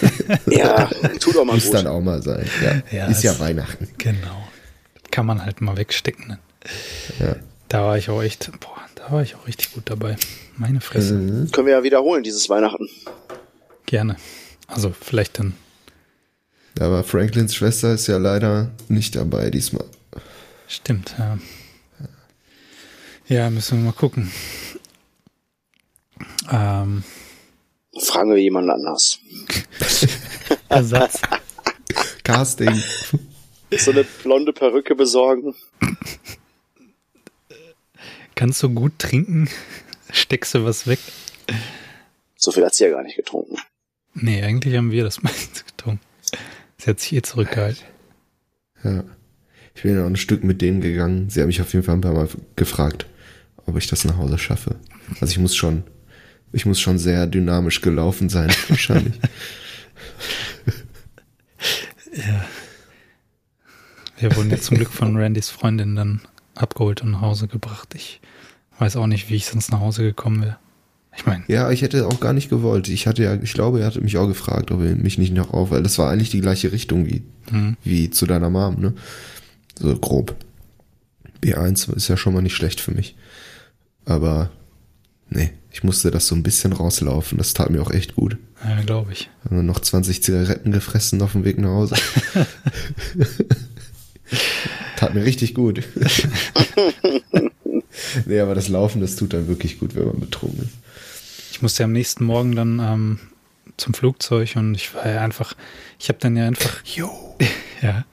[SPEAKER 3] Ja, tut auch mal
[SPEAKER 1] Muss gut. dann auch mal sein. Ja, ja ist ja Weihnachten.
[SPEAKER 2] Genau. Kann man halt mal wegstecken. Ne?
[SPEAKER 1] Ja.
[SPEAKER 2] Da war ich auch echt, boah, da war ich auch richtig gut dabei. Meine Fresse. Mhm.
[SPEAKER 3] Können wir ja wiederholen, dieses Weihnachten.
[SPEAKER 2] Gerne. Also vielleicht dann.
[SPEAKER 1] Aber Franklins Schwester ist ja leider nicht dabei diesmal.
[SPEAKER 2] Stimmt, ja. Ja, müssen wir mal gucken. Ähm.
[SPEAKER 3] Fragen wir jemanden anders. (laughs)
[SPEAKER 2] Ersatz.
[SPEAKER 1] Casting.
[SPEAKER 3] So eine blonde Perücke besorgen.
[SPEAKER 2] Kannst du gut trinken? Steckst du was weg?
[SPEAKER 3] So viel hat sie ja gar nicht getrunken.
[SPEAKER 2] Nee, eigentlich haben wir das (laughs) meiste getrunken. Sie hat sich eh zurückgehalten.
[SPEAKER 1] Ja. Ich bin ja auch ein Stück mit denen gegangen. Sie haben mich auf jeden Fall ein paar Mal gefragt, ob ich das nach Hause schaffe. Also ich muss schon, ich muss schon sehr dynamisch gelaufen sein, (laughs) wahrscheinlich. (laughs)
[SPEAKER 2] ja. Wir wurden jetzt zum Glück von Randys Freundin dann abgeholt und nach Hause gebracht. Ich weiß auch nicht, wie ich sonst nach Hause gekommen wäre. Ich meine.
[SPEAKER 1] Ja, ich hätte auch gar nicht gewollt. Ich hatte ja, ich glaube, er hatte mich auch gefragt, ob er mich nicht noch auf, weil das war eigentlich die gleiche Richtung wie, hm. wie zu deiner Mom, ne? So grob. B1 ist ja schon mal nicht schlecht für mich. Aber nee, ich musste das so ein bisschen rauslaufen. Das tat mir auch echt gut.
[SPEAKER 2] Ja, glaube ich.
[SPEAKER 1] Haben noch 20 Zigaretten gefressen auf dem Weg nach Hause. (laughs) tat mir richtig gut. (laughs) (laughs) nee, aber das Laufen, das tut dann wirklich gut, wenn man betrunken ist.
[SPEAKER 2] Ich musste am nächsten Morgen dann ähm, zum Flugzeug und ich war ja einfach, ich habe dann ja einfach, (laughs)
[SPEAKER 1] jo. (laughs)
[SPEAKER 2] ja,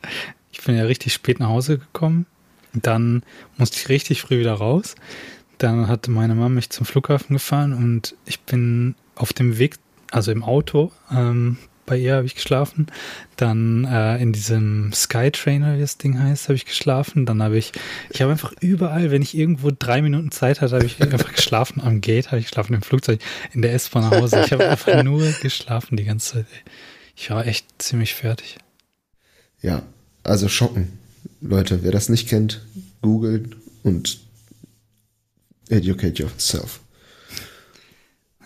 [SPEAKER 2] ich bin ja richtig spät nach Hause gekommen. Dann musste ich richtig früh wieder raus. Dann hatte meine Mama mich zum Flughafen gefahren und ich bin auf dem Weg, also im Auto, ähm, bei ihr habe ich geschlafen. Dann äh, in diesem Skytrainer, wie das Ding heißt, habe ich geschlafen. Dann habe ich, ich habe einfach überall, wenn ich irgendwo drei Minuten Zeit hatte, habe ich (laughs) einfach geschlafen. Am Gate habe ich geschlafen, im Flugzeug, in der S-Bahn nach Hause. Ich habe einfach nur geschlafen die ganze Zeit. Ich war echt ziemlich fertig.
[SPEAKER 1] Ja, also schocken. Leute, wer das nicht kennt, googelt und educate yourself.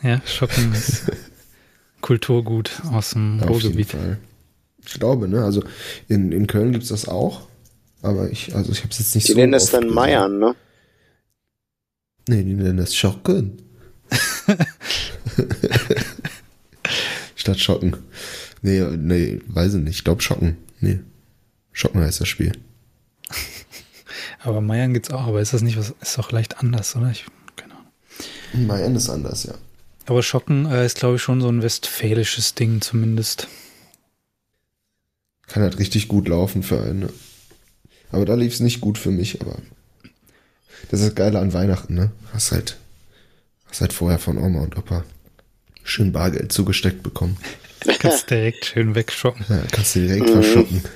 [SPEAKER 2] Ja, schocken ist (laughs) Kulturgut aus dem Auf Ruhrgebiet.
[SPEAKER 1] Ich glaube, ne? Also in, in Köln gibt es das auch, aber ich, also ich habe es jetzt nicht
[SPEAKER 3] die
[SPEAKER 1] so.
[SPEAKER 3] Die nennen das dann Meiern, ne?
[SPEAKER 1] Nee, die nennen das Schocken. (laughs) Statt Schocken. Nee, nee, weiß ich nicht. Ich glaube Schocken. Nee. Schocken heißt das Spiel.
[SPEAKER 2] aber Meiern gibt's auch, aber ist das nicht was, ist doch leicht anders, oder? Ich, keine Ahnung.
[SPEAKER 1] Meiern ist anders, ja.
[SPEAKER 2] Aber Schocken äh, ist, glaube ich, schon so ein westfälisches Ding zumindest.
[SPEAKER 1] Kann halt richtig gut laufen für einen. Aber da lief es nicht gut für mich, aber das ist das Geile an Weihnachten, ne? Hast halt, hast halt vorher von Oma und Opa schön Bargeld zugesteckt bekommen. (laughs)
[SPEAKER 2] Kannst direkt schön wegschocken.
[SPEAKER 1] Ja, kannst du direkt verschocken. (laughs)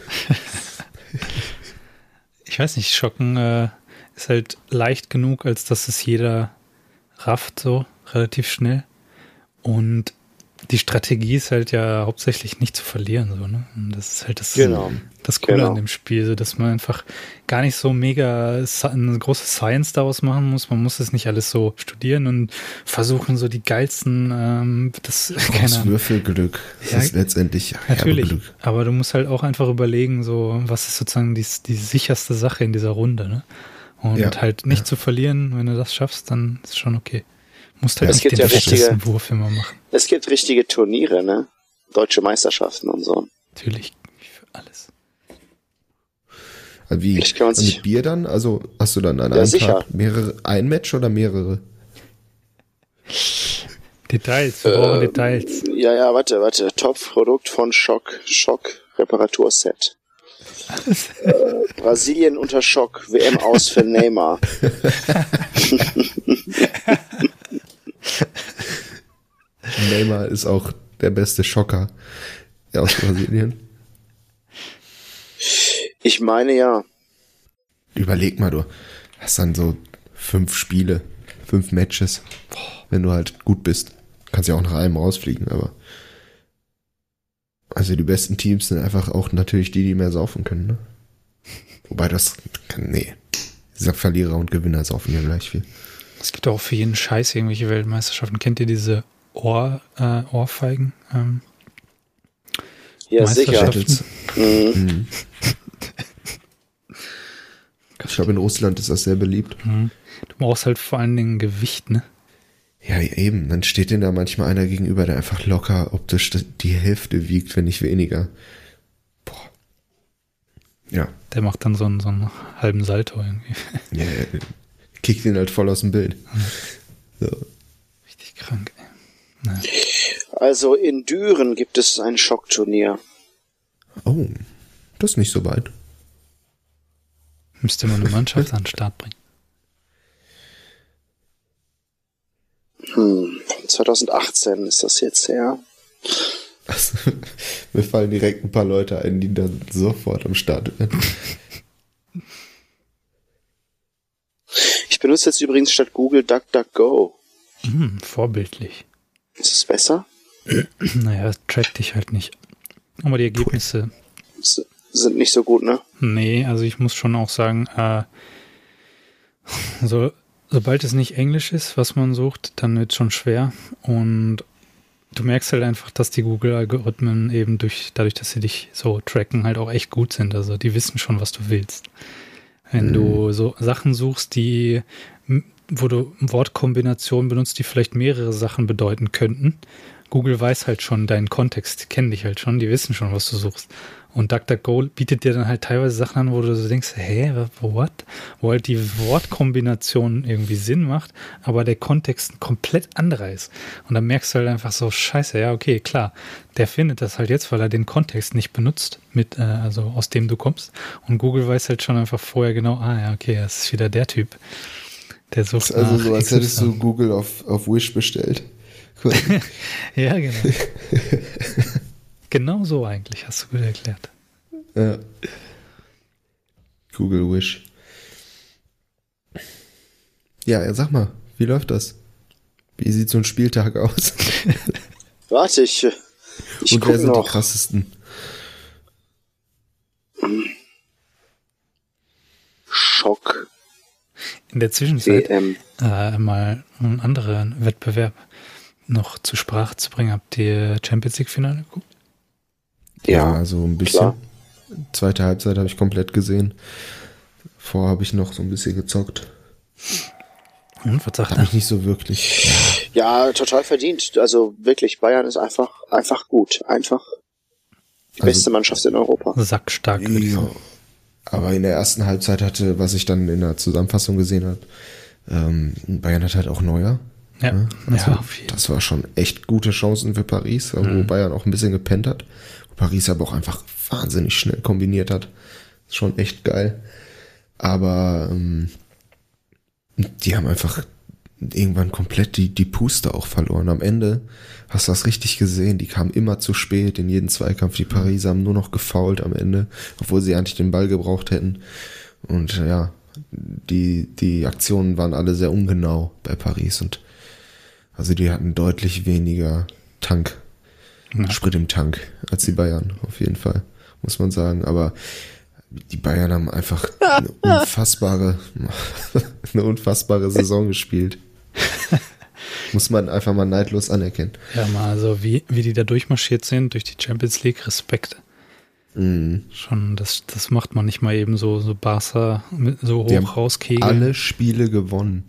[SPEAKER 2] Ich weiß nicht, Schocken äh, ist halt leicht genug, als dass es jeder rafft, so relativ schnell. Und die Strategie ist halt ja hauptsächlich nicht zu verlieren, so, ne? Und das ist halt das,
[SPEAKER 3] Genau.
[SPEAKER 2] das Coole
[SPEAKER 3] Genau.
[SPEAKER 2] an dem Spiel, so dass man einfach gar nicht so mega eine große Science daraus machen muss. Man muss es nicht alles so studieren und versuchen, so die geilsten, ähm, das, (laughs) Ahnung.
[SPEAKER 1] Würfelglück. Das
[SPEAKER 2] Ja,
[SPEAKER 1] ist letztendlich
[SPEAKER 2] Natürlich,
[SPEAKER 1] Glück.
[SPEAKER 2] aber du musst halt auch einfach überlegen, so was ist sozusagen die, die sicherste Sache in dieser Runde, ne? Und
[SPEAKER 1] Ja,
[SPEAKER 2] halt nicht
[SPEAKER 1] ja.
[SPEAKER 2] zu verlieren, wenn du das schaffst, dann ist schon okay. Musst halt
[SPEAKER 1] Ja,
[SPEAKER 3] es
[SPEAKER 2] nicht
[SPEAKER 3] gibt
[SPEAKER 2] den
[SPEAKER 3] ja richtige-
[SPEAKER 2] Wurf immer machen.
[SPEAKER 3] Es gibt richtige Turniere, ne? Deutsche Meisterschaften und so.
[SPEAKER 2] Natürlich für alles.
[SPEAKER 1] Also Wie?
[SPEAKER 3] Sich-
[SPEAKER 1] mit Bier dann? Also hast du dann an
[SPEAKER 3] Ja,
[SPEAKER 1] einem
[SPEAKER 3] sicher.
[SPEAKER 1] Tag mehrere, ein Match oder mehrere?
[SPEAKER 2] Details, wir
[SPEAKER 3] Ähm,
[SPEAKER 2] brauchen Details.
[SPEAKER 3] Ja, ja, warte, warte. Top-Produkt von Schock. Schock Reparaturset. äh, Brasilien unter Schock. WM aus für Neymar. (laughs) (laughs)
[SPEAKER 1] Neymar ist auch der beste Schocker aus Brasilien.
[SPEAKER 3] Ich meine ja.
[SPEAKER 1] Überleg mal, du hast dann so fünf Spiele, fünf Matches, wenn du halt gut bist. Kannst ja auch nach einem rausfliegen, aber also die besten Teams sind einfach auch natürlich die, die mehr saufen können, ne? Wobei das, nee, dieser Verlierer und Gewinner saufen ja gleich viel.
[SPEAKER 2] Es gibt auch für jeden Scheiß irgendwelche Weltmeisterschaften. Kennt ihr diese Ohr, äh, Ohrfeigen? Ähm,
[SPEAKER 3] Ja, sicher.
[SPEAKER 2] Meisterschaften?
[SPEAKER 3] Mhm.
[SPEAKER 1] Mhm. (laughs) Ich glaube, in Russland ist das sehr beliebt.
[SPEAKER 2] Mhm. Du brauchst halt vor allen Dingen Gewicht, ne?
[SPEAKER 1] Ja, eben. Dann steht denn da manchmal einer gegenüber, der einfach locker optisch die Hälfte wiegt, wenn nicht weniger. Boah. Ja.
[SPEAKER 2] Der macht dann so einen, so einen halben Salto irgendwie.
[SPEAKER 1] ja kickt ihn halt voll aus dem Bild. So.
[SPEAKER 2] Richtig krank, ey. Naja.
[SPEAKER 3] Also in Düren gibt es ein Schockturnier.
[SPEAKER 1] Oh, das ist nicht so weit.
[SPEAKER 2] Müsste man eine Mannschaft an den Start bringen.
[SPEAKER 3] Hm. 2018 ist das jetzt her.
[SPEAKER 1] Also, (laughs) mir fallen direkt ein paar Leute ein, die dann sofort am Start werden.
[SPEAKER 3] Ich benutze jetzt übrigens statt Google DuckDuckGo.
[SPEAKER 2] Hm, vorbildlich.
[SPEAKER 3] Ist es besser? (clears throat)
[SPEAKER 2] Naja, es trackt dich halt nicht. Aber die Ergebnisse,
[SPEAKER 3] S sind nicht so gut, ne?
[SPEAKER 2] nee, also ich muss schon auch sagen, äh, so, sobald es nicht Englisch ist, was man sucht, dann wird es schon schwer. Und du merkst halt einfach, dass die Google-Algorithmen eben durch, dadurch, dass sie dich so tracken, halt auch echt gut sind. Also die wissen schon, was du willst. Wenn du so Sachen suchst, die, wo du Wortkombinationen benutzt, die vielleicht mehrere Sachen bedeuten könnten, Google weiß halt schon deinen Kontext, die kennen dich halt schon, die wissen schon, was du suchst. Und DuckDuckGo bietet dir dann halt teilweise Sachen an, wo du so denkst, hä, what? Wo halt die Wortkombination irgendwie Sinn macht, aber der Kontext ein komplett anderer ist. Und dann merkst du halt einfach so, scheiße, ja, okay, klar, der findet das halt jetzt, weil er den Kontext nicht benutzt, mit, äh, also aus dem du kommst. Und Google weiß halt schon einfach vorher genau, ah ja, okay, das ist wieder der Typ. Der sucht
[SPEAKER 1] Also
[SPEAKER 2] nach
[SPEAKER 1] so, als hättest du. Google auf, auf Wish bestellt. (laughs)
[SPEAKER 2] Ja, genau. (laughs) genau so eigentlich, hast du gut erklärt.
[SPEAKER 1] ja. Google Wish. Ja, ja, sag mal, wie läuft das? Wie sieht so ein Spieltag aus? (laughs)
[SPEAKER 3] Warte, ich, äh, ich
[SPEAKER 1] Und wer sind die
[SPEAKER 3] noch.
[SPEAKER 1] krassesten?
[SPEAKER 3] Schock
[SPEAKER 2] In der Zwischenzeit äh, mal einen anderen Wettbewerb noch zur Sprache zu bringen. Habt ihr Champions League Finale geguckt?
[SPEAKER 3] Ja,
[SPEAKER 1] so ein bisschen.
[SPEAKER 3] klar.
[SPEAKER 1] Zweite Halbzeit habe ich komplett gesehen. Vorher habe ich noch so ein bisschen gezockt.
[SPEAKER 2] Und was sagt
[SPEAKER 1] Habe
[SPEAKER 2] er?
[SPEAKER 1] ich nicht so wirklich.
[SPEAKER 3] Ja, total verdient. Also wirklich, Bayern ist einfach, einfach gut. Einfach die
[SPEAKER 1] Also-
[SPEAKER 3] beste Mannschaft in Europa.
[SPEAKER 2] Sackstark,
[SPEAKER 1] Ja. Aber in der ersten Halbzeit hatte, was ich dann in der Zusammenfassung gesehen habe, ähm, Bayern hat halt auch Neuer.
[SPEAKER 2] Ja,
[SPEAKER 1] Ne? Also,
[SPEAKER 2] ja, auf jeden
[SPEAKER 1] das war schon echt gute Chancen für Paris, wo
[SPEAKER 2] Mhm.
[SPEAKER 1] Bayern auch ein bisschen gepennt hat. Paris aber auch einfach wahnsinnig schnell kombiniert hat. Schon echt geil. Aber ähm, die haben einfach irgendwann komplett die, die Puste auch verloren. Am Ende hast du das richtig gesehen. Die kamen immer zu spät in jeden Zweikampf. Die Pariser haben nur noch gefault am Ende, obwohl sie eigentlich den Ball gebraucht hätten. Und ja, die, die Aktionen waren alle sehr ungenau bei Paris und also die hatten deutlich weniger Tank,
[SPEAKER 2] Ja.
[SPEAKER 1] Sprit im Tank als die Bayern, auf jeden Fall, muss man sagen. Aber die Bayern haben einfach eine (laughs) unfassbare, (laughs) eine unfassbare Saison gespielt. (laughs) Muss man einfach mal neidlos anerkennen.
[SPEAKER 2] Ja, mal, also wie, wie die da durchmarschiert sind durch die Champions League, Respekt.
[SPEAKER 1] Mhm.
[SPEAKER 2] Schon, das, das macht man nicht mal eben so, so Barca so
[SPEAKER 1] Die haben
[SPEAKER 2] hoch rauskegeln.
[SPEAKER 1] Alle Spiele gewonnen,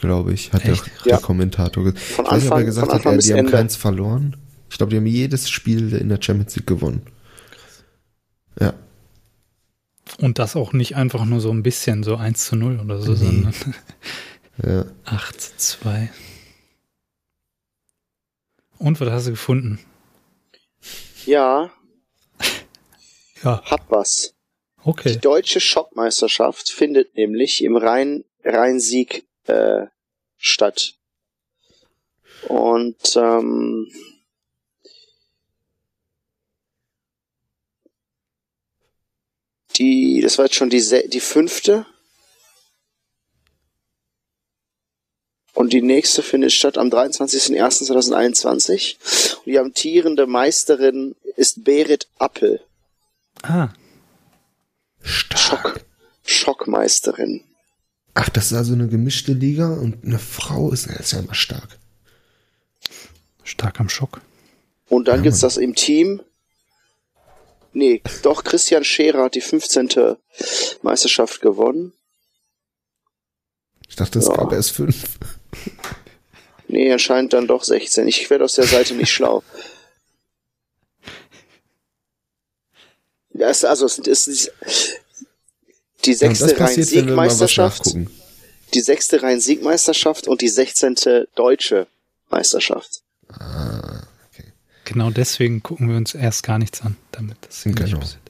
[SPEAKER 1] glaube ich, hat der,
[SPEAKER 2] Echt?
[SPEAKER 1] der
[SPEAKER 3] Ja.
[SPEAKER 1] Kommentator gesagt.
[SPEAKER 3] Von
[SPEAKER 1] Ich weiß nicht, ob er
[SPEAKER 3] Anfang-
[SPEAKER 1] gesagt
[SPEAKER 3] von
[SPEAKER 1] hat,
[SPEAKER 3] Anfang bis
[SPEAKER 1] die haben
[SPEAKER 3] Ende.
[SPEAKER 1] keins verloren. Ich glaube, die haben jedes Spiel in der Champions League gewonnen. Ja,
[SPEAKER 2] Und das auch nicht einfach nur so ein bisschen, so 1 zu 0 oder so,
[SPEAKER 1] Nee.
[SPEAKER 2] sondern
[SPEAKER 1] ja. (laughs)
[SPEAKER 2] 8 zu 2. Und was hast du gefunden?
[SPEAKER 3] Ja, (laughs)
[SPEAKER 2] Ja,
[SPEAKER 3] hat was.
[SPEAKER 2] okay.
[SPEAKER 3] Die deutsche Schockmeisterschaft findet nämlich im Rhein, Rhein-Sieg äh, statt. Und ähm, die, das war jetzt schon die, die fünfte. Und die nächste findet statt am 23.01.2021. Und die amtierende Meisterin ist Berit Appel.
[SPEAKER 2] Ah,
[SPEAKER 1] Stark.
[SPEAKER 3] Schock. Schockmeisterin.
[SPEAKER 1] Ach, das ist also eine gemischte Liga und eine Frau ist, ist ja immer stark.
[SPEAKER 2] stark am Schock.
[SPEAKER 3] Und dann
[SPEAKER 1] Ja,
[SPEAKER 3] gibt's
[SPEAKER 1] Mann.
[SPEAKER 3] das im Team. Nee, doch, Christian Scherer hat die 15. Meisterschaft gewonnen.
[SPEAKER 1] Ich dachte, es
[SPEAKER 3] Ja.
[SPEAKER 1] gab erst fünf.
[SPEAKER 3] Nee, anscheinend dann doch 16. Ich werde aus der Seite nicht (laughs) schlau. Ja, es, also es ist die,
[SPEAKER 1] Ja,
[SPEAKER 3] sechste
[SPEAKER 1] was
[SPEAKER 3] Rhein-Sieg-Meisterschaft, die sechste Rhein-Sieg-Meisterschaft und die 16. Deutsche Meisterschaft.
[SPEAKER 2] Genau deswegen gucken wir uns erst gar nichts an, damit das nicht
[SPEAKER 1] Genau.
[SPEAKER 2] passiert.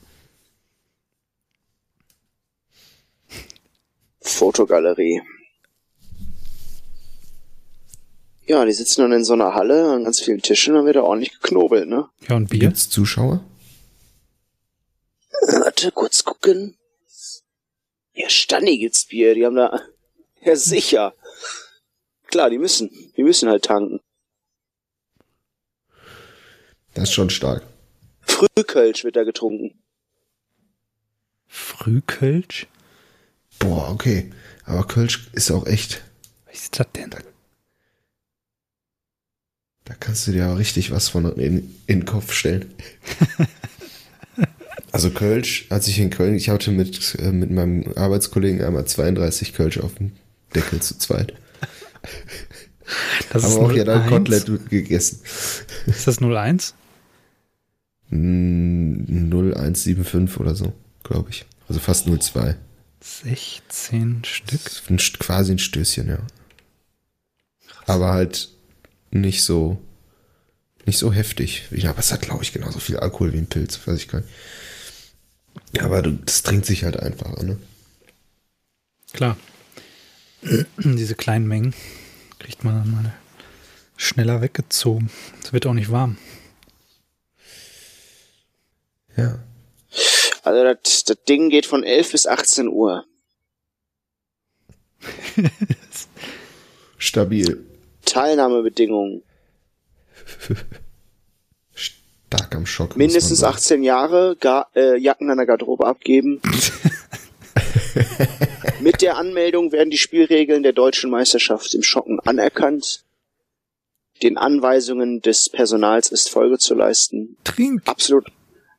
[SPEAKER 3] Fotogalerie. Ja, die sitzen dann in so einer Halle an ganz vielen Tischen, dann wird da ordentlich geknobelt, ne?
[SPEAKER 2] Ja, und Bier?
[SPEAKER 1] Gibt's Zuschauer?
[SPEAKER 3] Warte, kurz gucken. Ja, Stanni gibt's Bier, die haben da. (laughs) Ja, sicher. Klar, die müssen. Die müssen halt tanken.
[SPEAKER 1] Das ist schon stark.
[SPEAKER 3] Frühkölsch wird da getrunken.
[SPEAKER 2] Frühkölsch?
[SPEAKER 1] Boah, okay. Aber Kölsch ist auch echt,
[SPEAKER 2] Was ist das denn?
[SPEAKER 1] da kannst du dir auch richtig was von in, in den Kopf stellen. (laughs) also Kölsch, als ich in Köln, ich hatte mit, äh, mit meinem Arbeitskollegen einmal 32 Kölsch auf dem Deckel zu zweit.
[SPEAKER 2] Das
[SPEAKER 1] Haben
[SPEAKER 2] ist
[SPEAKER 1] wir auch ja dann
[SPEAKER 2] 01?
[SPEAKER 1] Kotelett gegessen.
[SPEAKER 2] Ist das 01?
[SPEAKER 1] Mm, 0175 oder so, glaube ich. Also fast 02.
[SPEAKER 2] 16 Stück?
[SPEAKER 1] Ein, quasi ein Stößchen, ja. Aber halt nicht so, nicht so heftig. Aber es hat, glaube ich, genauso viel Alkohol wie ein Pilz, weiß ich gar nicht. Ja, aber das trinkt sich halt einfacher, ne?
[SPEAKER 2] Klar. (clears throat) Diese kleinen Mengen kriegt man dann mal schneller weggezogen. Es wird auch nicht warm.
[SPEAKER 1] Ja.
[SPEAKER 3] Also das, das Ding geht von 11 bis 18 Uhr. (laughs)
[SPEAKER 1] Stabil.
[SPEAKER 3] Teilnahmebedingungen.
[SPEAKER 1] Stark am Schock.
[SPEAKER 3] Mindestens
[SPEAKER 1] man sagen.
[SPEAKER 3] 18 Jahre, Ga äh, Jacken an der Garderobe abgeben. (laughs) Mit der Anmeldung werden die Spielregeln der deutschen Meisterschaft im Schocken anerkannt. Den Anweisungen des Personals ist Folge zu leisten.
[SPEAKER 2] Trink!
[SPEAKER 3] Absolut,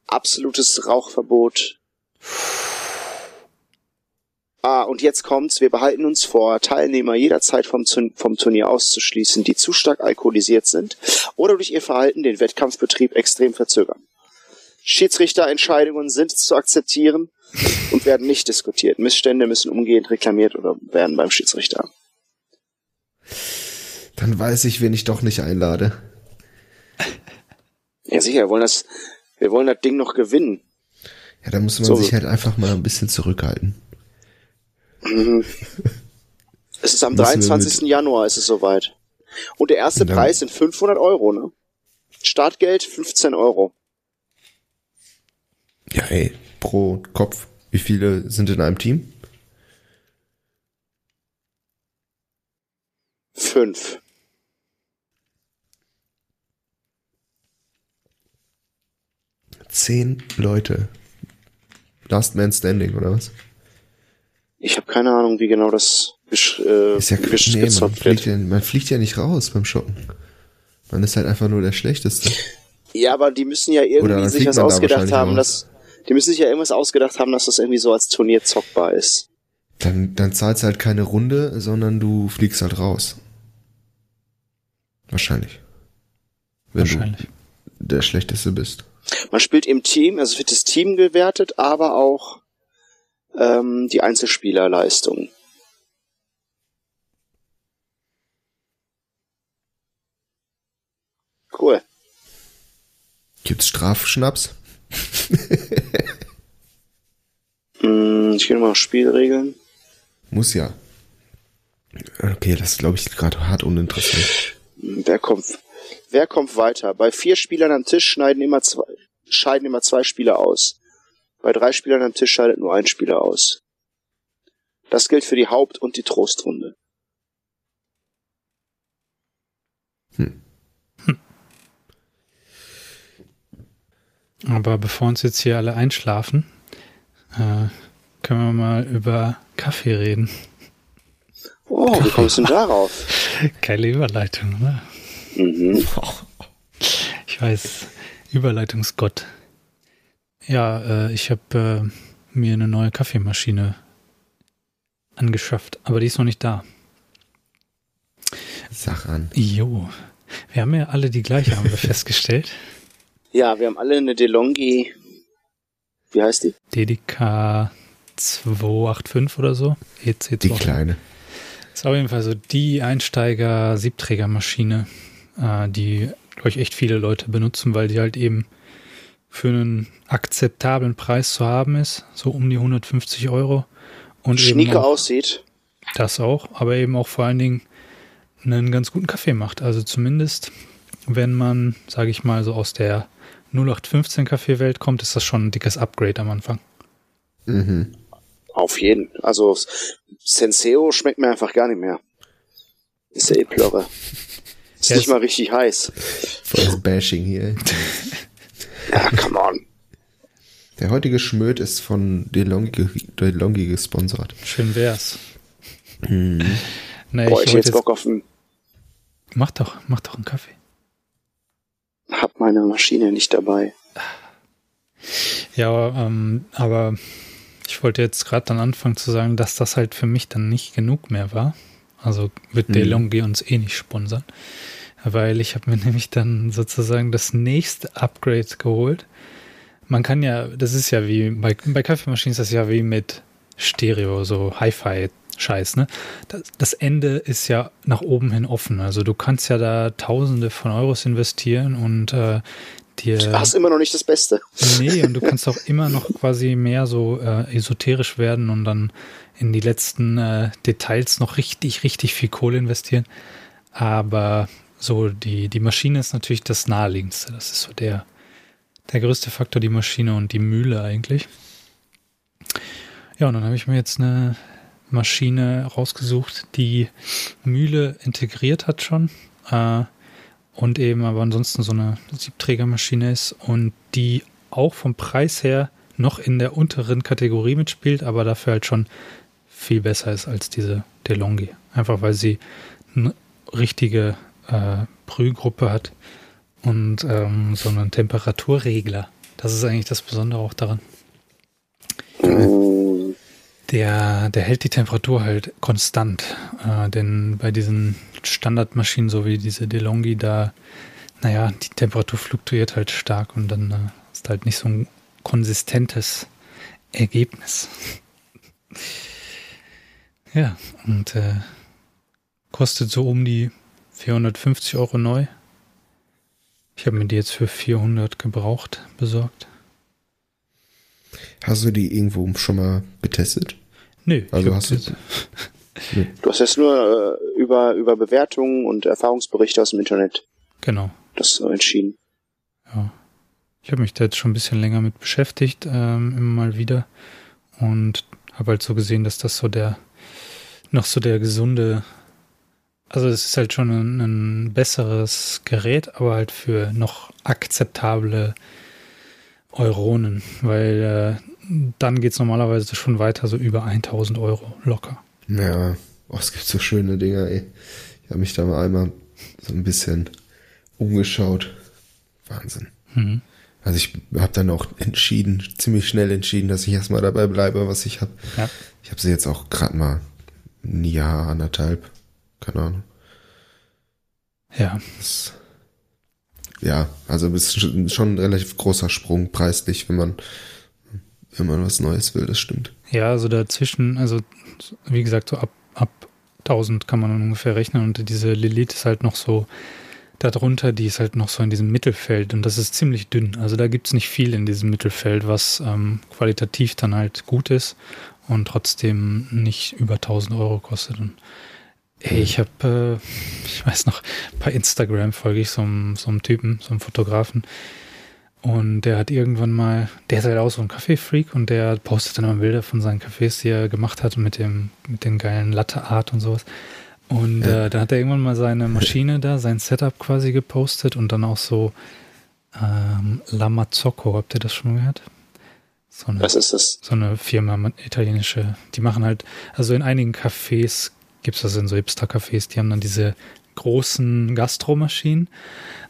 [SPEAKER 3] absolutes Rauchverbot. Ah, und jetzt kommt's. Wir behalten uns vor, Teilnehmer jederzeit vom, vom Turnier auszuschließen, die zu stark alkoholisiert sind oder durch ihr Verhalten den Wettkampfbetrieb extrem verzögern. Schiedsrichterentscheidungen sind zu akzeptieren und werden nicht diskutiert. Missstände müssen umgehend reklamiert oder werden beim Schiedsrichter.
[SPEAKER 1] Dann weiß ich, wen ich doch nicht einlade.
[SPEAKER 3] Ja, sicher, wir wollen das, wir wollen das Ding noch gewinnen.
[SPEAKER 1] Ja, da muss man
[SPEAKER 3] So.
[SPEAKER 1] sich halt einfach mal ein bisschen zurückhalten.
[SPEAKER 3] Mhm. Es ist am
[SPEAKER 1] Müssen wir
[SPEAKER 3] 23. Januar, ist es soweit. Und der erste
[SPEAKER 1] dann-
[SPEAKER 3] Preis sind 500 Euro, ne? Startgeld 15 Euro.
[SPEAKER 1] Ja, ey, pro Kopf. Wie viele sind in einem Team?
[SPEAKER 3] Fünf.
[SPEAKER 1] Zehn Leute. Last Man Standing, oder was?
[SPEAKER 3] Ich habe keine Ahnung, wie genau das äh,
[SPEAKER 1] Ist ja nee, man
[SPEAKER 3] gezockt
[SPEAKER 1] fliegt,
[SPEAKER 3] wird.
[SPEAKER 1] ja, man fliegt ja nicht raus beim Shoppen. Man ist halt einfach nur der Schlechteste.
[SPEAKER 3] Ja, aber die müssen ja irgendwie sich was
[SPEAKER 1] da
[SPEAKER 3] ausgedacht
[SPEAKER 1] wahrscheinlich
[SPEAKER 3] haben,
[SPEAKER 1] raus.
[SPEAKER 3] dass die müssen sich ja irgendwas ausgedacht haben, dass das irgendwie so als Turnier zockbar ist.
[SPEAKER 1] Dann, dann zahlst du halt keine Runde, sondern du fliegst halt raus. Wahrscheinlich. Wenn
[SPEAKER 2] Wahrscheinlich.
[SPEAKER 1] du der Schlechteste bist.
[SPEAKER 3] Man spielt im Team, also wird das Team gewertet, aber auch ähm, die Einzelspielerleistung. Cool.
[SPEAKER 1] Gibt's Strafschnaps? (laughs)
[SPEAKER 3] Hm, ich gehe mal auf Spielregeln.
[SPEAKER 1] Muss ja. Okay, das ist, glaube ich, gerade hart uninteressant.
[SPEAKER 3] Hm, Wer kommt, wer kommt weiter? Bei vier Spielern am Tisch schneiden immer zwei, scheiden immer zwei Spieler aus. Bei drei Spielern am Tisch scheidet nur ein Spieler aus. Das gilt für die Haupt- und die Trostrunde.
[SPEAKER 2] Aber bevor uns jetzt hier alle einschlafen, äh, können wir mal über Kaffee reden.
[SPEAKER 3] Oh, wie kommst du denn (laughs) darauf?
[SPEAKER 2] Geile Überleitung, oder?
[SPEAKER 3] Mhm. (laughs)
[SPEAKER 2] Ich weiß, Überleitungsgott. Ja, äh, ich habe äh, mir eine neue Kaffeemaschine angeschafft, aber die ist noch nicht da.
[SPEAKER 1] Sag an.
[SPEAKER 2] Jo, wir haben ja alle die gleiche, haben wir (laughs) festgestellt.
[SPEAKER 3] Ja, wir haben alle eine DeLonghi. Wie heißt die?
[SPEAKER 2] DDK 285 oder so. E EC
[SPEAKER 1] Die kleine.
[SPEAKER 2] Ist auf jeden Fall so die Einsteiger-Siebträgermaschine, äh, die, glaube ich, echt viele Leute benutzen, weil die halt eben für einen akzeptablen Preis zu haben ist, so um die 150 Euro. Und eben
[SPEAKER 3] Schnieke aussieht.
[SPEAKER 2] das auch, aber eben auch vor allen Dingen einen ganz guten Kaffee macht. Also zumindest, wenn man, sage ich mal, so aus der 0815 Kaffeewelt kommt, ist das schon ein dickes Upgrade am Anfang.
[SPEAKER 1] Mhm.
[SPEAKER 3] Auf jeden. Also Senseo schmeckt mir einfach gar nicht mehr. Ist ja eh Plörre. Ist
[SPEAKER 2] Ja,
[SPEAKER 3] nicht mal richtig heiß.
[SPEAKER 1] Volles Bashing hier.
[SPEAKER 3] Ja, come on.
[SPEAKER 1] Der heutige Schmöd ist von DeLonghi, DeLonghi gesponsert.
[SPEAKER 2] Schön wär's.
[SPEAKER 1] Mhm.
[SPEAKER 2] Nee,
[SPEAKER 3] Boah,
[SPEAKER 2] ich
[SPEAKER 3] ich
[SPEAKER 2] wollte
[SPEAKER 3] jetzt Bock auf einen,
[SPEAKER 2] Mach doch, mach doch einen Kaffee.
[SPEAKER 3] hab meine Maschine nicht dabei.
[SPEAKER 2] Ja, ähm, aber ich wollte jetzt gerade dann anfangen zu sagen, dass das halt für mich dann nicht genug mehr war. Also wird
[SPEAKER 1] Mhm.
[SPEAKER 2] DeLonghi uns eh nicht sponsern. Weil ich habe mir (laughs) nämlich dann sozusagen das nächste Upgrade geholt. Man kann ja, das ist ja wie, bei, bei Kaffeemaschinen ist das ja wie mit Stereo, so Hi-Fi-Scheiß, ne? Das, das Ende ist ja nach oben hin offen. Also du kannst ja da Tausende von Euros investieren und äh, dir.
[SPEAKER 3] Du hast immer noch nicht das Beste.
[SPEAKER 2] Nee, und du (laughs) kannst auch immer noch quasi mehr so äh, esoterisch werden und dann in die letzten äh, Details noch richtig, richtig viel Kohle investieren. Aber so die, die Maschine ist natürlich das naheliegendste. Das ist so der, der größte Faktor, die Maschine und die Mühle eigentlich. Ja, und dann habe ich mir jetzt eine Maschine rausgesucht, die Mühle integriert hat schon. Äh, und eben aber ansonsten so eine Siebträgermaschine ist und die auch vom Preis her noch in der unteren Kategorie mitspielt, aber dafür halt schon viel besser ist als diese DeLonghi. Einfach weil sie eine richtige äh, Brühgruppe hat und ähm, so einen Temperaturregler. Das ist eigentlich das Besondere auch daran. Der, der hält die Temperatur halt konstant. Äh, denn bei diesen Standardmaschinen, so wie diese DeLonghi, da, naja, die Temperatur fluktuiert halt stark und dann äh, ist halt nicht so ein konsistentes Ergebnis. (laughs) ja, und äh, kostet so um die 450 Euro neu. Ich habe mir die jetzt für 400 gebraucht besorgt.
[SPEAKER 1] Hast du die irgendwo schon mal getestet?
[SPEAKER 2] Nö,
[SPEAKER 1] Also
[SPEAKER 2] ich
[SPEAKER 1] hast du- (laughs)
[SPEAKER 3] Du hast jetzt nur äh, über, über Bewertungen und Erfahrungsberichte aus dem Internet
[SPEAKER 2] genau.
[SPEAKER 3] das so entschieden.
[SPEAKER 2] Ja. Ich habe mich da jetzt schon ein bisschen länger mit beschäftigt, ähm, immer mal wieder. Und habe halt so gesehen, dass das so der, noch so der gesunde, also es ist halt schon ein, ein besseres Gerät, aber halt für noch akzeptable Euronen, weil äh, dann geht's normalerweise schon weiter, so über 1000 Euro locker.
[SPEAKER 1] Ja, oh, es gibt so schöne Dinger, ey. Ich habe mich da mal einmal so ein bisschen umgeschaut. Wahnsinn.
[SPEAKER 2] Mhm.
[SPEAKER 1] Also ich habe dann auch entschieden, ziemlich schnell entschieden, dass ich erstmal dabei bleibe, was ich habe.
[SPEAKER 2] Ja.
[SPEAKER 1] Ich habe sie jetzt auch gerade mal ein Jahr, anderthalb, keine Ahnung.
[SPEAKER 2] Ja,
[SPEAKER 1] Das, ja, also es ist schon ein relativ großer Sprung preislich, wenn man wenn man was Neues will, das stimmt.
[SPEAKER 2] Ja, also dazwischen, also wie gesagt, so ab, ab 1000 kann man ungefähr rechnen und diese Lilith ist halt noch so darunter, die ist halt noch so in diesem Mittelfeld und das ist ziemlich dünn. Also da gibt's nicht viel in diesem Mittelfeld, was ähm, qualitativ dann halt gut ist und trotzdem nicht über 1000 Euro kostet. Und ich habe, äh, ich weiß noch, bei Instagram folge ich so einem, so einem Typen, so einem Fotografen, und der hat irgendwann mal, der ist halt auch so ein Kaffee-Freak und der postet dann immer Bilder von seinen Cafés, die er gemacht hat mit dem, mit den geilen Latte-Art und sowas. Und
[SPEAKER 1] Ja.
[SPEAKER 2] äh, da hat er irgendwann mal seine Maschine da, sein Setup quasi gepostet und dann auch so ähm, La Mazzocco, habt ihr das schon gehört? So eine,
[SPEAKER 3] Was ist das?
[SPEAKER 2] so eine Firma, ma- italienische, die machen halt, also in einigen Cafés gibt es das in so Hipster-Cafés, die haben dann diese großen Gastromaschinen.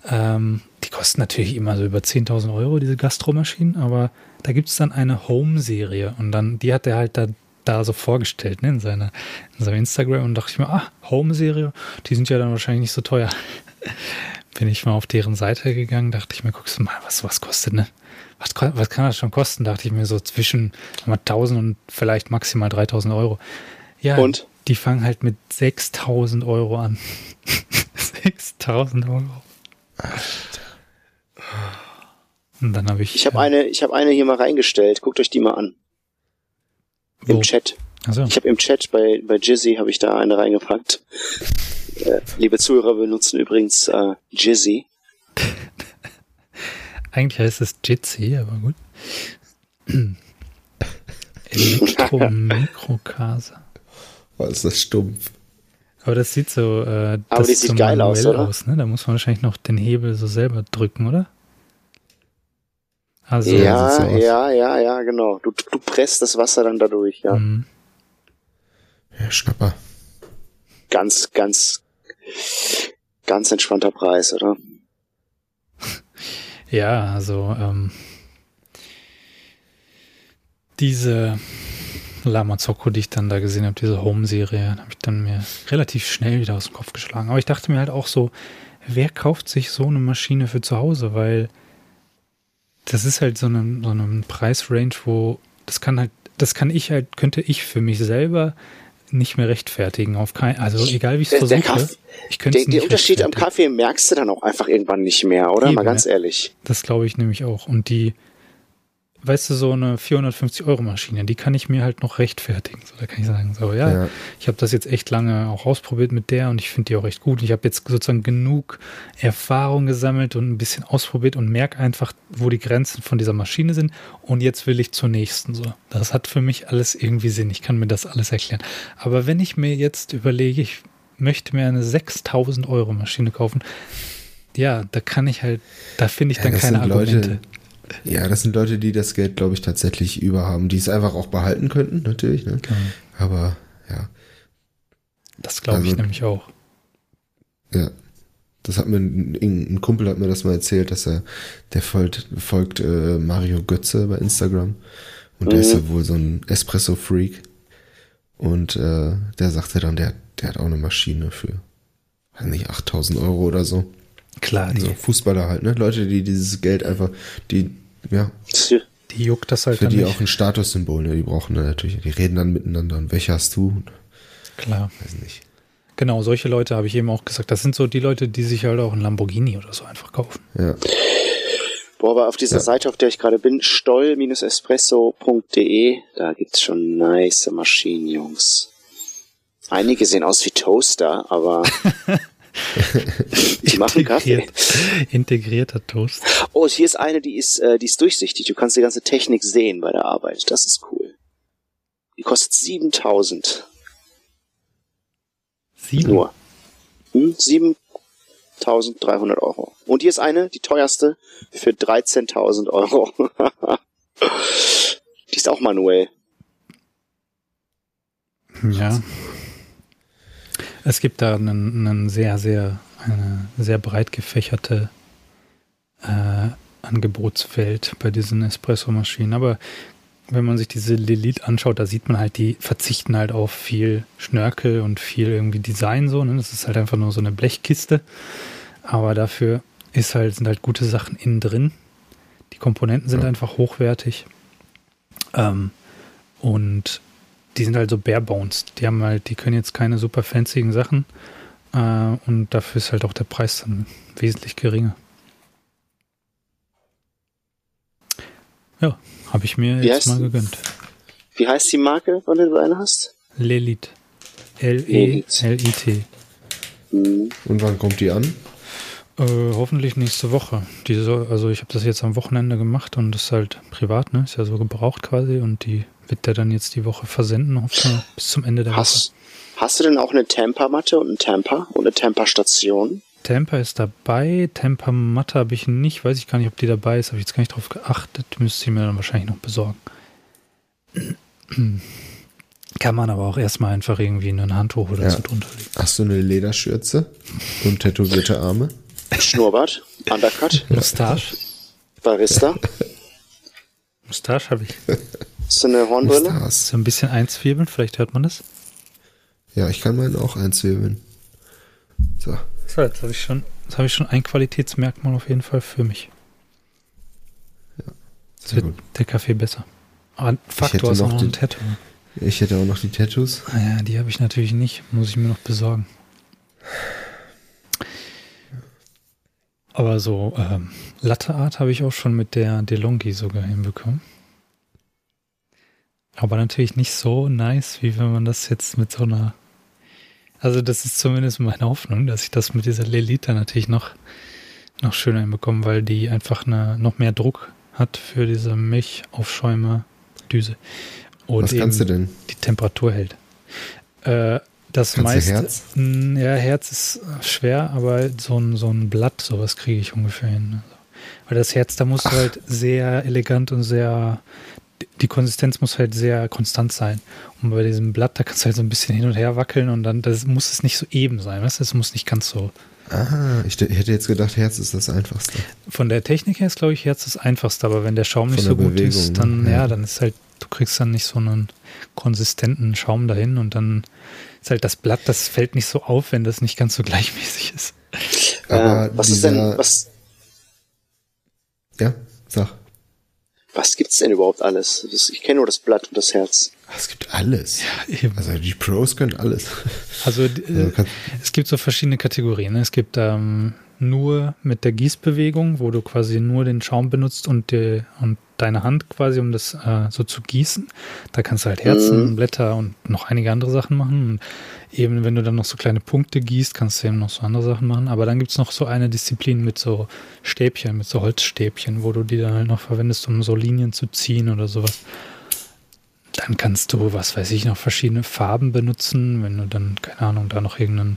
[SPEAKER 2] Ähm, die kosten natürlich immer so über 10.000 Euro, diese Gastromaschinen, aber da gibt es dann eine Home-Serie und dann, die hat er halt da, da so vorgestellt, ne, in, seiner, in seinem Instagram und dachte ich mir, ah, Home-Serie, die sind ja dann wahrscheinlich nicht so teuer. (laughs) Bin ich mal auf deren Seite gegangen, dachte ich mir, guckst du mal, was was kostet, ne? Was, was kann das schon kosten? Dachte ich mir so zwischen sagen wir, 1000 und vielleicht maximal 3000 Euro. Ja,
[SPEAKER 3] Und?
[SPEAKER 2] Die fangen halt mit 6000 Euro an. (laughs) 6000 Euro. Und dann habe ich.
[SPEAKER 3] Ich habe
[SPEAKER 2] äh,
[SPEAKER 3] eine, ich habe eine hier mal reingestellt. Guckt euch die mal an. Im
[SPEAKER 2] wo?
[SPEAKER 3] Chat.
[SPEAKER 2] Also,
[SPEAKER 3] Ich habe im Chat bei, bei Jizzy habe ich da eine reingepackt. Äh, liebe Zuhörer, wir nutzen übrigens äh, Jizzy. (laughs)
[SPEAKER 2] eigentlich heißt es Jitsi, aber gut. (laughs) Elektromikrokase.
[SPEAKER 1] Oh, ist das stumpf.
[SPEAKER 2] Aber das sieht so, äh,
[SPEAKER 3] Aber
[SPEAKER 2] das
[SPEAKER 3] die sieht
[SPEAKER 2] so
[SPEAKER 3] geil aus, oder?
[SPEAKER 2] ne? Da muss man wahrscheinlich noch den Hebel so selber drücken, oder? Also,
[SPEAKER 1] Ja, so aus.
[SPEAKER 3] ja, ja, ja, genau. Du, du presst das Wasser dann dadurch, ja.
[SPEAKER 2] mh.
[SPEAKER 1] Ja, Schnapper.
[SPEAKER 3] Ganz, ganz, ganz entspannter Preis, oder? (laughs)
[SPEAKER 2] Ja, also ähm, diese Lamazocco, die ich dann da gesehen habe, diese Home-Serie, habe ich dann mir relativ schnell wieder aus dem Kopf geschlagen. Aber ich dachte mir halt auch so, wer kauft sich so eine Maschine für zu Hause? Weil das ist halt so eine, so eine Preisrange, wo das kann halt, das kann ich halt, könnte ich für mich selber nicht mehr rechtfertigen. Auf kein, also egal wie ich es versuche,
[SPEAKER 3] Kaff-
[SPEAKER 2] ich könnte
[SPEAKER 3] Den, den Unterschied am. Kaffee merkst du dann auch einfach irgendwann nicht mehr, oder?
[SPEAKER 2] Eben,
[SPEAKER 3] Mal ganz ehrlich.
[SPEAKER 2] Das glaube ich nämlich auch. Und die, weißt du, so eine 450 Euro Maschine, die kann ich mir halt noch rechtfertigen. So, da kann ich sagen, so, ja,
[SPEAKER 1] Ja.
[SPEAKER 2] ich habe das jetzt echt lange auch ausprobiert mit der und ich finde die auch echt gut. Ich habe jetzt sozusagen genug Erfahrung gesammelt und ein bisschen ausprobiert und merke einfach, wo die Grenzen von dieser Maschine sind. Und jetzt will ich zur nächsten. So, das hat für mich alles irgendwie Sinn. Ich kann mir das alles erklären. Aber wenn ich mir jetzt überlege, ich möchte mir eine 6000 Euro Maschine kaufen, ja, da kann ich halt, da finde ich
[SPEAKER 1] Ja,
[SPEAKER 2] dann keine Argumente.
[SPEAKER 1] Leute, ja, das sind Leute, die das Geld, glaube ich, tatsächlich überhaben, die es einfach auch behalten könnten, natürlich. Ne?
[SPEAKER 2] Genau.
[SPEAKER 1] Aber ja,
[SPEAKER 2] Das glaube ich
[SPEAKER 1] Also-
[SPEAKER 2] nämlich auch.
[SPEAKER 1] ja. Das hat mir ein, ein Kumpel hat mir das mal erzählt, dass er, der folgt, folgt äh, Mario Götze bei Instagram. Und der
[SPEAKER 3] Mhm.
[SPEAKER 1] ist ja wohl so ein Espresso-Freak. Und äh, der sagte dann, der, der hat auch eine Maschine für, weiß nicht, 8000 Euro oder so.
[SPEAKER 2] Klar, die,
[SPEAKER 1] So Fußballer halt, ne? Leute, die dieses Geld einfach, die, ja,
[SPEAKER 2] die juckt das halt
[SPEAKER 1] für
[SPEAKER 2] dann
[SPEAKER 1] die
[SPEAKER 2] nicht.
[SPEAKER 1] auch ein Statussymbol, ne? Die brauchen dann natürlich, die reden dann miteinander. Und welche hast du?
[SPEAKER 2] Klar.
[SPEAKER 1] Weiß nicht.
[SPEAKER 2] Genau, solche Leute habe ich eben auch gesagt. Das sind so die Leute, die sich halt auch ein Lamborghini oder so einfach kaufen.
[SPEAKER 1] Ja.
[SPEAKER 3] Boah, aber auf dieser
[SPEAKER 1] Ja.
[SPEAKER 3] Seite, auf der ich gerade bin, stoll-espresso.de, da gibt's schon nice Maschinen, Jungs. Einige sehen aus wie Toaster, aber (laughs) die machen Kaffee.
[SPEAKER 2] Integriert, integrierter Toast.
[SPEAKER 3] Oh, hier ist eine, die ist, äh, die ist durchsichtig. Du kannst die ganze Technik sehen bei der Arbeit. Das ist cool. Die kostet 7000
[SPEAKER 2] Sieben.
[SPEAKER 3] nur. Hm? 7300 Euro. Und hier ist eine, die teuerste, für 13.000 Euro. (laughs) die ist auch manuell.
[SPEAKER 2] Ja. Es gibt da einen, einen sehr, sehr, eine sehr breit gefächerte äh, Angebotswelt bei diesen Espresso-Maschinen. Aber wenn man sich diese Lilith anschaut, da sieht man halt, die verzichten halt auf viel Schnörkel und viel irgendwie Design so. Ne? Das ist halt einfach nur so eine Blechkiste. Aber dafür ist halt, sind halt gute Sachen innen drin. Die Komponenten sind
[SPEAKER 1] Ja.
[SPEAKER 2] einfach hochwertig. Ähm, und die sind halt so bare bones. Die haben halt, die können jetzt keine super fancygen Sachen. Äh, und dafür ist halt auch der Preis dann wesentlich geringer. Ja, habe ich mir
[SPEAKER 3] Wie
[SPEAKER 2] jetzt
[SPEAKER 3] heißt
[SPEAKER 2] mal
[SPEAKER 3] die?
[SPEAKER 2] gegönnt.
[SPEAKER 3] Wie heißt die Marke, von der du eine hast?
[SPEAKER 2] Lelit. L-E-L-I-T.
[SPEAKER 3] Hm.
[SPEAKER 1] Und wann kommt die an?
[SPEAKER 2] Äh, hoffentlich nächste Woche. Die soll, also ich habe das jetzt am Wochenende gemacht und das ist halt privat, ne? Ist ja so gebraucht quasi und die wird der dann jetzt die Woche versenden, hoffentlich bis zum Ende der
[SPEAKER 3] Hast, hast du denn auch eine Tampa-Matte und einen Tampa und eine Tampa-Station?
[SPEAKER 2] Woche. Temper ist dabei, Temper Matte habe ich nicht, weiß ich gar nicht, ob die dabei ist, habe ich jetzt gar nicht drauf geachtet, müsste ich mir dann wahrscheinlich noch besorgen. (clears throat) Kann man aber auch erstmal einfach irgendwie ein Handtuch oder
[SPEAKER 1] Ja.
[SPEAKER 2] so drunter legen.
[SPEAKER 1] Hast du eine Lederschürze und tätowierte Arme?
[SPEAKER 3] Schnurrbart? (laughs) Undercut?
[SPEAKER 2] Mustache?
[SPEAKER 3] Barista? (laughs)
[SPEAKER 2] Mustache habe ich. (laughs)
[SPEAKER 3] Hast du eine Hornbrille?
[SPEAKER 1] Stars.
[SPEAKER 2] So ein bisschen einzwirbeln, vielleicht hört man das.
[SPEAKER 1] Ja, ich kann meinen auch einzwirbeln. So.
[SPEAKER 2] So, jetzt habe ich schon, jetzt habe ich schon ein Qualitätsmerkmal auf jeden Fall für mich. Jetzt
[SPEAKER 1] Sehr
[SPEAKER 2] wird
[SPEAKER 1] gut.
[SPEAKER 2] der Kaffee besser. Aber hast
[SPEAKER 1] noch
[SPEAKER 2] auch noch ein Tattoo.
[SPEAKER 1] Ich hätte auch noch die Tattoos.
[SPEAKER 2] Ah ja, die habe ich natürlich nicht. Muss ich mir noch besorgen. Aber so ähm, Latte Art habe ich auch schon mit der DeLonghi sogar hinbekommen. Aber natürlich nicht so nice, wie wenn man das jetzt mit so einer. Also, das ist zumindest meine Hoffnung, dass ich das mit dieser Lelita natürlich noch, noch schöner hinbekomme, weil die einfach eine, noch mehr Druck hat für diese Milchaufschäumer-Düse. Und
[SPEAKER 1] Was kannst du denn?
[SPEAKER 2] die Temperatur hält. Äh, das
[SPEAKER 1] Kannst du
[SPEAKER 2] meiste.
[SPEAKER 1] Herz?
[SPEAKER 2] Ja, Herz ist äh, schwer, aber so ein, so ein Blatt, sowas kriege ich ungefähr hin. Also, weil das Herz, da muss halt sehr elegant und sehr. Die Konsistenz muss halt sehr konstant sein. Und bei diesem Blatt, da kannst du halt so ein bisschen hin und her wackeln und dann das muss es nicht so eben sein, weißt du? Es muss nicht ganz so.
[SPEAKER 1] Ah, ich hätte jetzt gedacht, Herz ist das einfachste.
[SPEAKER 2] Von der Technik her ist, glaube ich, Herz das einfachste, aber wenn der Schaum nicht
[SPEAKER 1] Von
[SPEAKER 2] so
[SPEAKER 1] der
[SPEAKER 2] gut
[SPEAKER 1] Bewegung,
[SPEAKER 2] ist, dann,
[SPEAKER 1] ne?
[SPEAKER 2] ja.
[SPEAKER 1] Ja.
[SPEAKER 2] dann ist halt, du kriegst dann nicht so einen konsistenten Schaum dahin und dann ist halt das Blatt, das fällt nicht so auf, wenn das nicht ganz so gleichmäßig ist.
[SPEAKER 1] Aber
[SPEAKER 3] äh, was ist denn, was,
[SPEAKER 1] Ja, sag.
[SPEAKER 3] Was gibt's denn überhaupt alles? Ich kenne nur das Blatt und das Herz.
[SPEAKER 1] Ah, Es gibt alles.
[SPEAKER 2] Eben.
[SPEAKER 1] Also die Pros können alles.
[SPEAKER 2] Also
[SPEAKER 1] Also
[SPEAKER 2] äh, es gibt so verschiedene Kategorien. ne? Es gibt ähm, nur mit der Gießbewegung, wo du quasi nur den Schaum benutzt und, die, und deine Hand quasi, um das äh, so zu gießen. Da kannst du halt Herzen,
[SPEAKER 3] Mhm.
[SPEAKER 2] Blätter und noch einige andere Sachen machen. Und eben, wenn du dann noch so kleine Punkte gießt, kannst du eben noch so andere Sachen machen. Aber dann gibt es noch so eine Disziplin mit so Stäbchen, mit so Holzstäbchen, wo du die dann halt noch verwendest, um so Linien zu ziehen oder sowas. Dann kannst du, was weiß ich, noch verschiedene Farben benutzen, wenn du dann, keine Ahnung, da noch irgendeine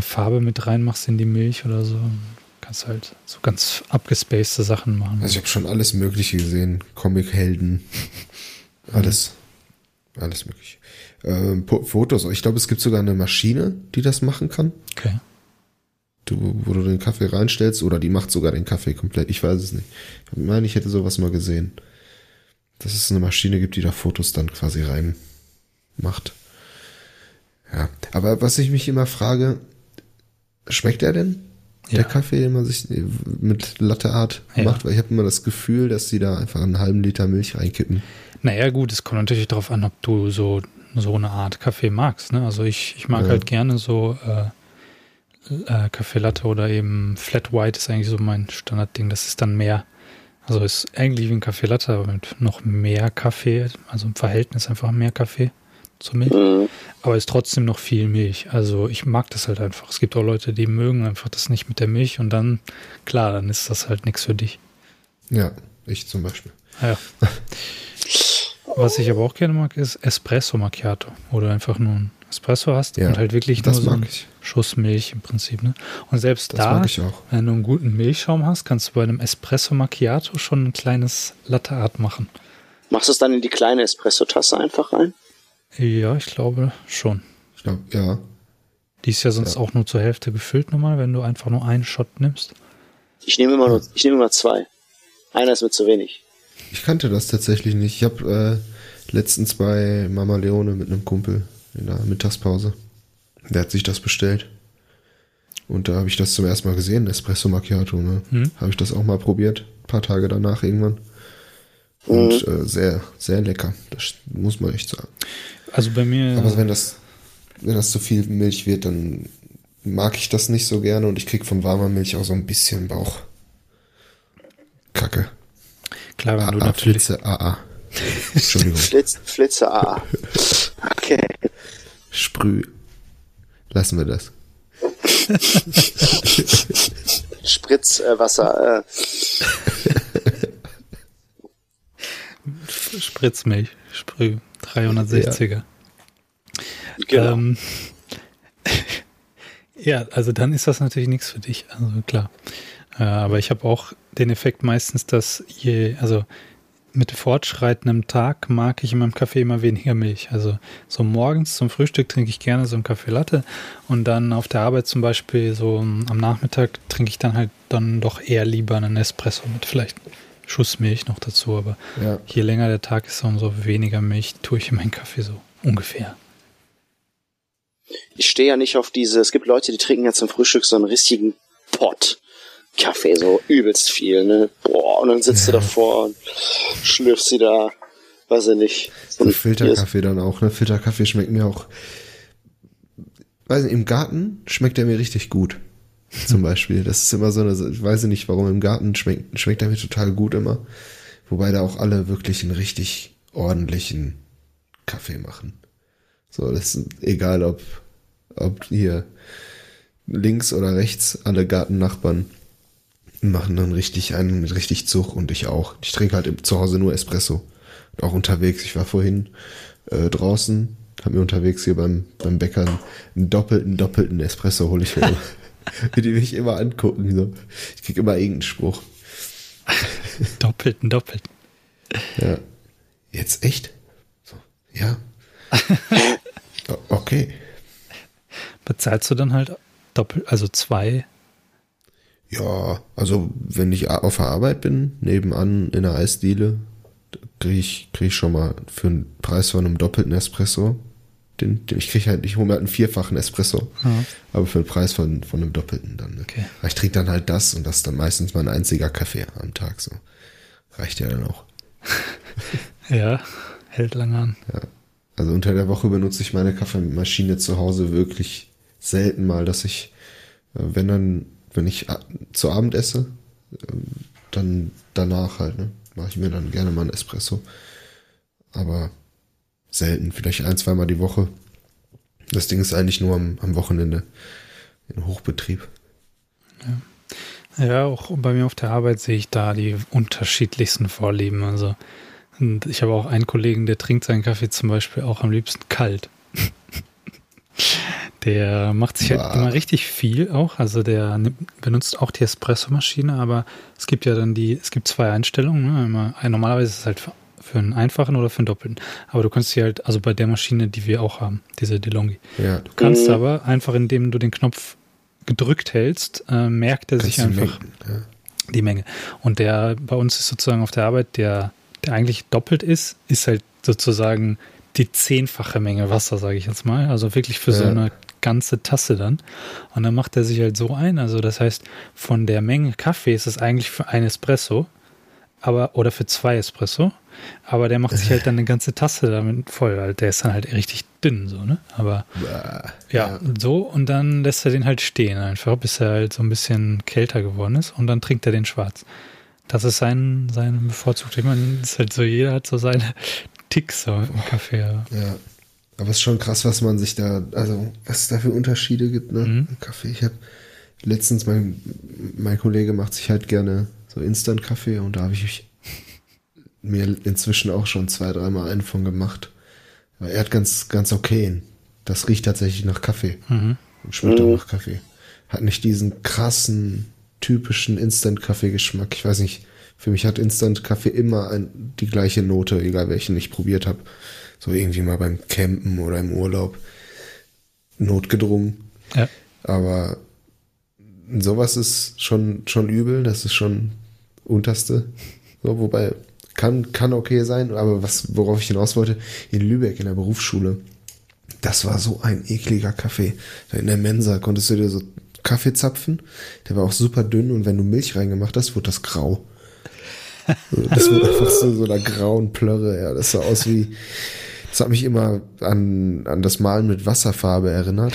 [SPEAKER 2] Farbe mit reinmachst in die Milch oder so. Kannst halt so ganz abgespacede Sachen machen.
[SPEAKER 1] Also ich habe schon alles Mögliche gesehen. Comic-Helden. Alles. Alles mögliche. Ähm, Fotos. Ich glaube, es gibt sogar eine Maschine, die das machen kann.
[SPEAKER 2] okay.
[SPEAKER 1] Du, wo du den Kaffee reinstellst oder die macht sogar den Kaffee komplett. Ich weiß es nicht. Ich meine, ich hätte sowas mal gesehen. Dass es eine Maschine gibt, die da Fotos dann quasi rein macht. Ja, aber was ich mich immer frage, schmeckt er denn?
[SPEAKER 2] Ja.
[SPEAKER 1] Der Kaffee, den man sich mit Latte Art
[SPEAKER 2] Ja.
[SPEAKER 1] macht, weil ich habe immer das Gefühl, dass die da einfach einen halben Liter Milch reinkippen.
[SPEAKER 2] Naja, gut, es kommt natürlich darauf an, ob du so, so eine Art Kaffee magst. Ne? Also ich, ich mag
[SPEAKER 1] Ja.
[SPEAKER 2] halt gerne so äh, äh, Kaffee Latte oder eben Flat White ist eigentlich so mein Standardding. Das ist dann mehr, Also ist eigentlich wie ein Kaffee Latte, aber mit noch mehr Kaffee, also im Verhältnis einfach mehr Kaffee zur Milch.
[SPEAKER 3] Mhm.
[SPEAKER 2] Aber ist trotzdem noch viel Milch. Also ich mag das halt einfach. Es gibt auch Leute, die mögen einfach das nicht mit der Milch und dann, klar, dann ist das halt nichts für dich.
[SPEAKER 1] Ja, ich zum Beispiel.
[SPEAKER 2] Ja. Was ich aber auch gerne mag, ist Espresso Macchiato, wo du einfach nur ein Espresso hast
[SPEAKER 1] Ja,
[SPEAKER 2] und halt wirklich nur so einen. Schuss Milch im Prinzip. Ne? Und selbst
[SPEAKER 1] Das
[SPEAKER 2] da,
[SPEAKER 1] mag ich auch.
[SPEAKER 2] wenn du einen guten Milchschaum hast, kannst du bei einem Espresso Macchiato schon ein kleines Latte Art machen.
[SPEAKER 3] Machst du es dann in die kleine Espresso-Tasse einfach rein?
[SPEAKER 2] Ja, ich glaube schon.
[SPEAKER 1] Ich glaube, ja.
[SPEAKER 2] Die ist ja sonst auch nur zur Hälfte gefüllt nochmal, wenn du einfach nur einen Shot nimmst.
[SPEAKER 3] Ich nehme immer nur, ich nehme immer zwei. Einer ist mir zu wenig.
[SPEAKER 1] Ich kannte das tatsächlich nicht. Ich habe äh, letztens bei Mama Leone mit einem Kumpel in der Mittagspause. Der hat sich das bestellt. Und da habe ich das zum ersten Mal gesehen, Espresso Macchiato. Ne?
[SPEAKER 2] Hm.
[SPEAKER 1] Habe ich das auch mal probiert, ein paar Tage danach irgendwann. Und äh, sehr, sehr lecker. Das muss man echt sagen.
[SPEAKER 2] Also bei mir,
[SPEAKER 1] Aber wenn das, wenn das zu viel Milch wird, dann mag ich das nicht so gerne und ich krieg von warmer Milch auch so ein bisschen Bauch. Kacke.
[SPEAKER 2] klar, wenn du
[SPEAKER 1] AA,
[SPEAKER 2] natürlich
[SPEAKER 1] Flitze, AA. Entschuldigung.
[SPEAKER 3] Flitz, (laughs) Flitze A. Okay.
[SPEAKER 1] Sprüh. Lassen wir das.
[SPEAKER 3] Spritzwasser. Äh, Wasser, äh, (laughs)
[SPEAKER 2] Spritzmilch, Sprüh, 360er.
[SPEAKER 3] genau.
[SPEAKER 2] Ähm, (laughs) ja, also dann ist das natürlich nichts für dich, also klar. Äh, aber ich habe auch den Effekt meistens, dass je, also mit fortschreitendem Tag mag ich in meinem Kaffee immer weniger Milch. Also so morgens zum Frühstück trinke ich gerne so einen Kaffee Latte und dann auf der Arbeit zum Beispiel so am Nachmittag trinke ich dann halt dann doch eher lieber einen Espresso mit vielleicht Schuss Milch noch dazu. Aber
[SPEAKER 1] Ja.
[SPEAKER 2] je länger der Tag ist, umso weniger Milch tue ich in meinen Kaffee so ungefähr.
[SPEAKER 3] ich stehe ja nicht auf diese, es gibt Leute, die trinken ja zum Frühstück so einen richtigen Pott. Kaffee, so übelst viel, ne? Boah, und dann sitzt du davor und schlürfst sie da, weiß ich nicht. So
[SPEAKER 1] Filterkaffee dann auch, ne? Filterkaffee schmeckt mir auch. Weiß nicht, im Garten schmeckt er mir richtig gut. (laughs) Zum Beispiel. Das ist immer so eine, ich weiß nicht, warum im Garten schmeckt, schmeckt er mir total gut immer. Wobei da auch alle wirklich einen richtig ordentlichen Kaffee machen. So, das ist egal, ob, ob hier links oder rechts alle Gartennachbarn machen dann richtig einen mit richtig Zug und ich auch. Ich trinke halt zu Hause nur Espresso. Und auch unterwegs. Ich war vorhin äh, draußen, habe mir unterwegs hier beim, beim Bäcker einen, doppelten, doppelten Espresso hole ich mir (laughs) die mich immer angucken. So. Ich krieg immer irgendeinen Spruch.
[SPEAKER 2] Doppelten, doppelten.
[SPEAKER 1] Ja. Jetzt echt? So, ja. (laughs) Okay.
[SPEAKER 2] Bezahlst du dann halt doppelt, also zwei?
[SPEAKER 1] Ja, also wenn ich auf der Arbeit bin, nebenan in der Eisdiele, kriege ich, krieg ich schon mal für einen Preis von einem doppelten Espresso. Den, den ich kriege halt, ich hole mir halt einen vierfachen Espresso,
[SPEAKER 2] Ja.
[SPEAKER 1] aber für einen Preis von, von einem doppelten dann. Ne?
[SPEAKER 2] Okay.
[SPEAKER 1] Ich trinke dann halt das und das ist dann meistens mein einziger Kaffee am Tag. So reicht ja dann auch. (laughs)
[SPEAKER 2] Ja, hält lange an.
[SPEAKER 1] Also unter der Woche benutze ich meine Kaffeemaschine zu Hause wirklich selten mal, dass ich, äh, wenn dann, wenn ich zu Abend esse, ähm, dann danach halt, ne, mache ich mir dann gerne mal einen Espresso. Aber selten, vielleicht ein, zweimal die Woche. Das Ding ist eigentlich nur am, am Wochenende in Hochbetrieb.
[SPEAKER 2] Ja, auch bei mir auf der Arbeit sehe ich da die unterschiedlichsten Vorlieben. Also und ich habe auch einen Kollegen, der trinkt seinen Kaffee zum Beispiel auch am liebsten kalt. (laughs) Der macht sich halt immer richtig viel auch. Also der benutzt auch die Espresso-Maschine, aber es gibt ja dann die, es gibt zwei Einstellungen. Ne? Einmal, normalerweise ist es halt für, für einen einfachen oder für einen doppelten. Aber du kannst sie halt, also bei der Maschine, die wir auch haben, diese DeLonghi,
[SPEAKER 1] Ja,
[SPEAKER 2] Du kannst
[SPEAKER 3] Mhm.
[SPEAKER 2] aber einfach, indem du den Knopf gedrückt hältst, äh, merkt er sich einfach
[SPEAKER 1] mengen, ja.
[SPEAKER 2] die Menge. Und der bei uns ist sozusagen auf der Arbeit, der, der eigentlich doppelt ist, ist halt sozusagen die zehnfache Menge Wasser, sage ich jetzt mal. Also wirklich für so
[SPEAKER 1] Ja.
[SPEAKER 2] eine ganze Tasse dann. Und dann macht er sich halt so ein. Also das heißt, von der Menge Kaffee ist es eigentlich für ein Espresso, aber oder für zwei Espresso. Aber der macht sich halt dann eine ganze Tasse damit voll. Der ist dann halt richtig dünn, so, ne? Aber ja, so und dann lässt er den halt stehen einfach, bis er halt so ein bisschen kälter geworden ist und dann trinkt er den schwarz. Das ist sein, sein bevorzugter. Ich meine, ist halt so, jeder hat so seine (laughs) Ticks so im Kaffee. Ja.
[SPEAKER 1] Ja. Aber es ist schon krass, was man sich da, also was es da für Unterschiede gibt, ne?
[SPEAKER 2] Mhm.
[SPEAKER 1] Im Kaffee. Ich habe letztens, mein, mein Kollege macht sich halt gerne so Instant-Kaffee und da habe ich mir inzwischen auch schon zwei, dreimal einen von gemacht. Aber er hat ganz, ganz okay. Das riecht tatsächlich nach Kaffee
[SPEAKER 2] Mhm.
[SPEAKER 1] und schmeckt
[SPEAKER 3] Mhm.
[SPEAKER 1] auch nach Kaffee. Hat nicht diesen krassen, typischen Instant-Kaffee-Geschmack. Ich weiß nicht, für mich hat Instant-Kaffee immer ein, die gleiche Note, egal welchen ich probiert habe. So irgendwie mal beim Campen oder im Urlaub. Notgedrungen.
[SPEAKER 2] Ja.
[SPEAKER 1] Aber sowas ist schon, schon übel. Das ist schon unterste. So, wobei, kann, kann okay sein. Aber was, worauf ich hinaus wollte, in Lübeck in der Berufsschule, das war so ein ekliger Kaffee. In der Mensa konntest du dir so Kaffee zapfen. Der war auch super dünn und wenn du Milch reingemacht hast, wurde das grau. Das wurde einfach so, so einer grauen Plörre. Ja, das sah aus wie, das hat mich immer an, an das Malen mit Wasserfarbe erinnert.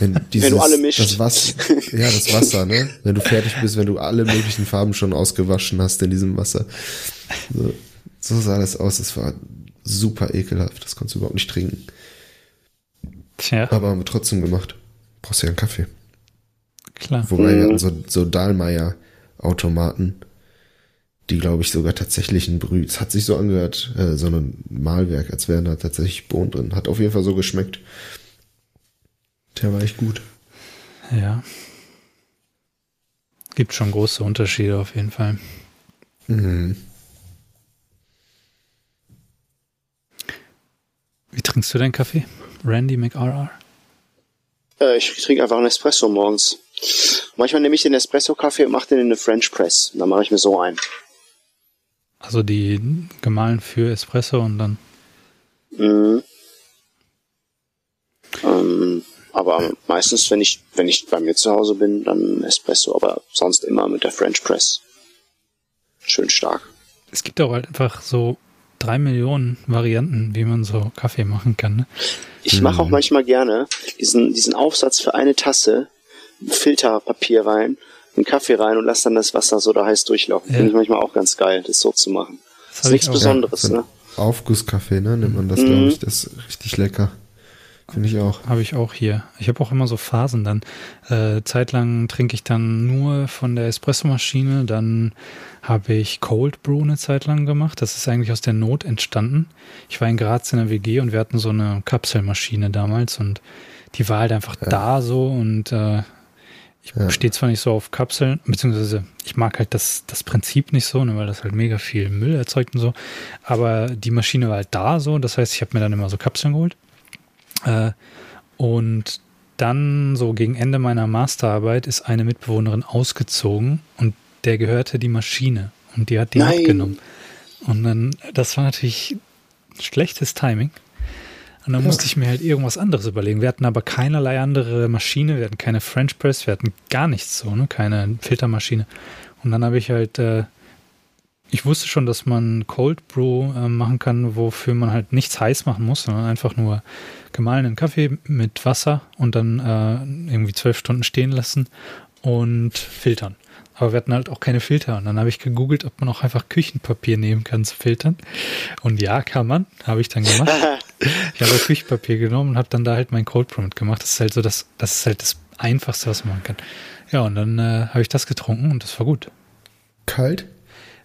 [SPEAKER 1] Wenn, dieses,
[SPEAKER 3] du alle mischt.
[SPEAKER 1] Das Wasser, ja, das Wasser, ne? Wenn du fertig bist, wenn du alle möglichen Farben schon ausgewaschen hast in diesem Wasser. So, so sah das aus. Das war super ekelhaft. Das konntest du überhaupt nicht trinken.
[SPEAKER 2] Tja,
[SPEAKER 1] Aber haben wir trotzdem gemacht. Brauchst ja einen Kaffee.
[SPEAKER 2] klar.
[SPEAKER 1] Wobei wir
[SPEAKER 3] Mhm.
[SPEAKER 1] hatten so, so Dahlmeier-Automaten, die, glaube ich, sogar tatsächlich ein Brüh. Es hat sich so angehört, äh, so ein Mahlwerk, als wären da tatsächlich Bohnen drin. Hat auf jeden Fall so geschmeckt. Der war echt gut.
[SPEAKER 2] Ja. Gibt schon große Unterschiede auf jeden Fall.
[SPEAKER 1] Mhm.
[SPEAKER 2] Wie trinkst du deinen Kaffee? Randy McRR?
[SPEAKER 3] Äh, ich trinke einfach einen Espresso morgens. Manchmal nehme ich den Espresso-Kaffee und mache den in eine French Press. Dann mache ich mir so einen.
[SPEAKER 2] Also die gemahlen für Espresso und dann.
[SPEAKER 3] Mhm. Ähm, aber meistens, wenn ich, wenn ich bei mir zu Hause bin, dann Espresso, aber sonst immer mit der French Press. Schön stark.
[SPEAKER 2] Es gibt auch halt einfach so drei Millionen Varianten, wie man so Kaffee machen kann. Ne?
[SPEAKER 3] Ich mache auch manchmal gerne diesen, diesen Aufsatz für eine Tasse, Filterpapier rein, einen Kaffee rein und lass dann das Wasser so da heiß durchlaufen.
[SPEAKER 2] Ja.
[SPEAKER 3] Finde ich manchmal auch ganz geil, das so zu machen.
[SPEAKER 2] Das
[SPEAKER 3] ist nichts. Besonderes,
[SPEAKER 1] so ein
[SPEAKER 3] ne?
[SPEAKER 1] Aufgusskaffee, ne? Nennt man das,
[SPEAKER 3] Mhm.
[SPEAKER 1] glaube ich. Das ist richtig lecker. Finde ich auch.
[SPEAKER 2] Habe ich auch hier. Ich habe auch immer so Phasen dann. Äh, zeitlang trinke ich dann nur von der Espressomaschine, dann habe ich Cold Brew eine Zeit lang gemacht. Das ist eigentlich aus der Not entstanden. Ich war in Graz in der WG und wir hatten so eine Kapselmaschine damals und die war halt einfach da so und äh, ich
[SPEAKER 1] Ja.
[SPEAKER 2] stehe zwar nicht so auf Kapseln, beziehungsweise ich mag halt das, das Prinzip nicht so, ne, weil das halt mega viel Müll erzeugt und so, aber die Maschine war halt da so, das heißt, ich habe mir dann immer so Kapseln geholt äh, und dann so gegen Ende meiner Masterarbeit ist eine Mitbewohnerin ausgezogen und der gehörte die Maschine und die hat die
[SPEAKER 3] Nein.
[SPEAKER 2] mitgenommen. Und dann, das war natürlich schlechtes Timing. Und dann
[SPEAKER 1] Ja.
[SPEAKER 2] musste ich mir halt irgendwas anderes überlegen. Wir hatten aber keinerlei andere Maschine, wir hatten keine French Press, wir hatten gar nichts so, ne? keine Filtermaschine. Und dann habe ich halt, äh, ich wusste schon, dass man Cold Brew äh, machen kann, wofür man halt nichts heiß machen muss, sondern einfach nur gemahlenen Kaffee mit Wasser und dann äh, irgendwie zwölf Stunden stehen lassen und filtern. Aber wir hatten halt auch keine Filter. Und dann habe ich gegoogelt, ob man auch einfach Küchenpapier nehmen kann zu filtern. Und ja, kann man. Habe ich dann gemacht. (laughs) Ich habe Küchenpapier genommen und habe dann da halt mein Cold Brew mitgemacht. Das ist halt so das, das ist halt das Einfachste, was man machen kann. Ja, und dann äh, habe ich das getrunken und das war gut.
[SPEAKER 1] Kalt?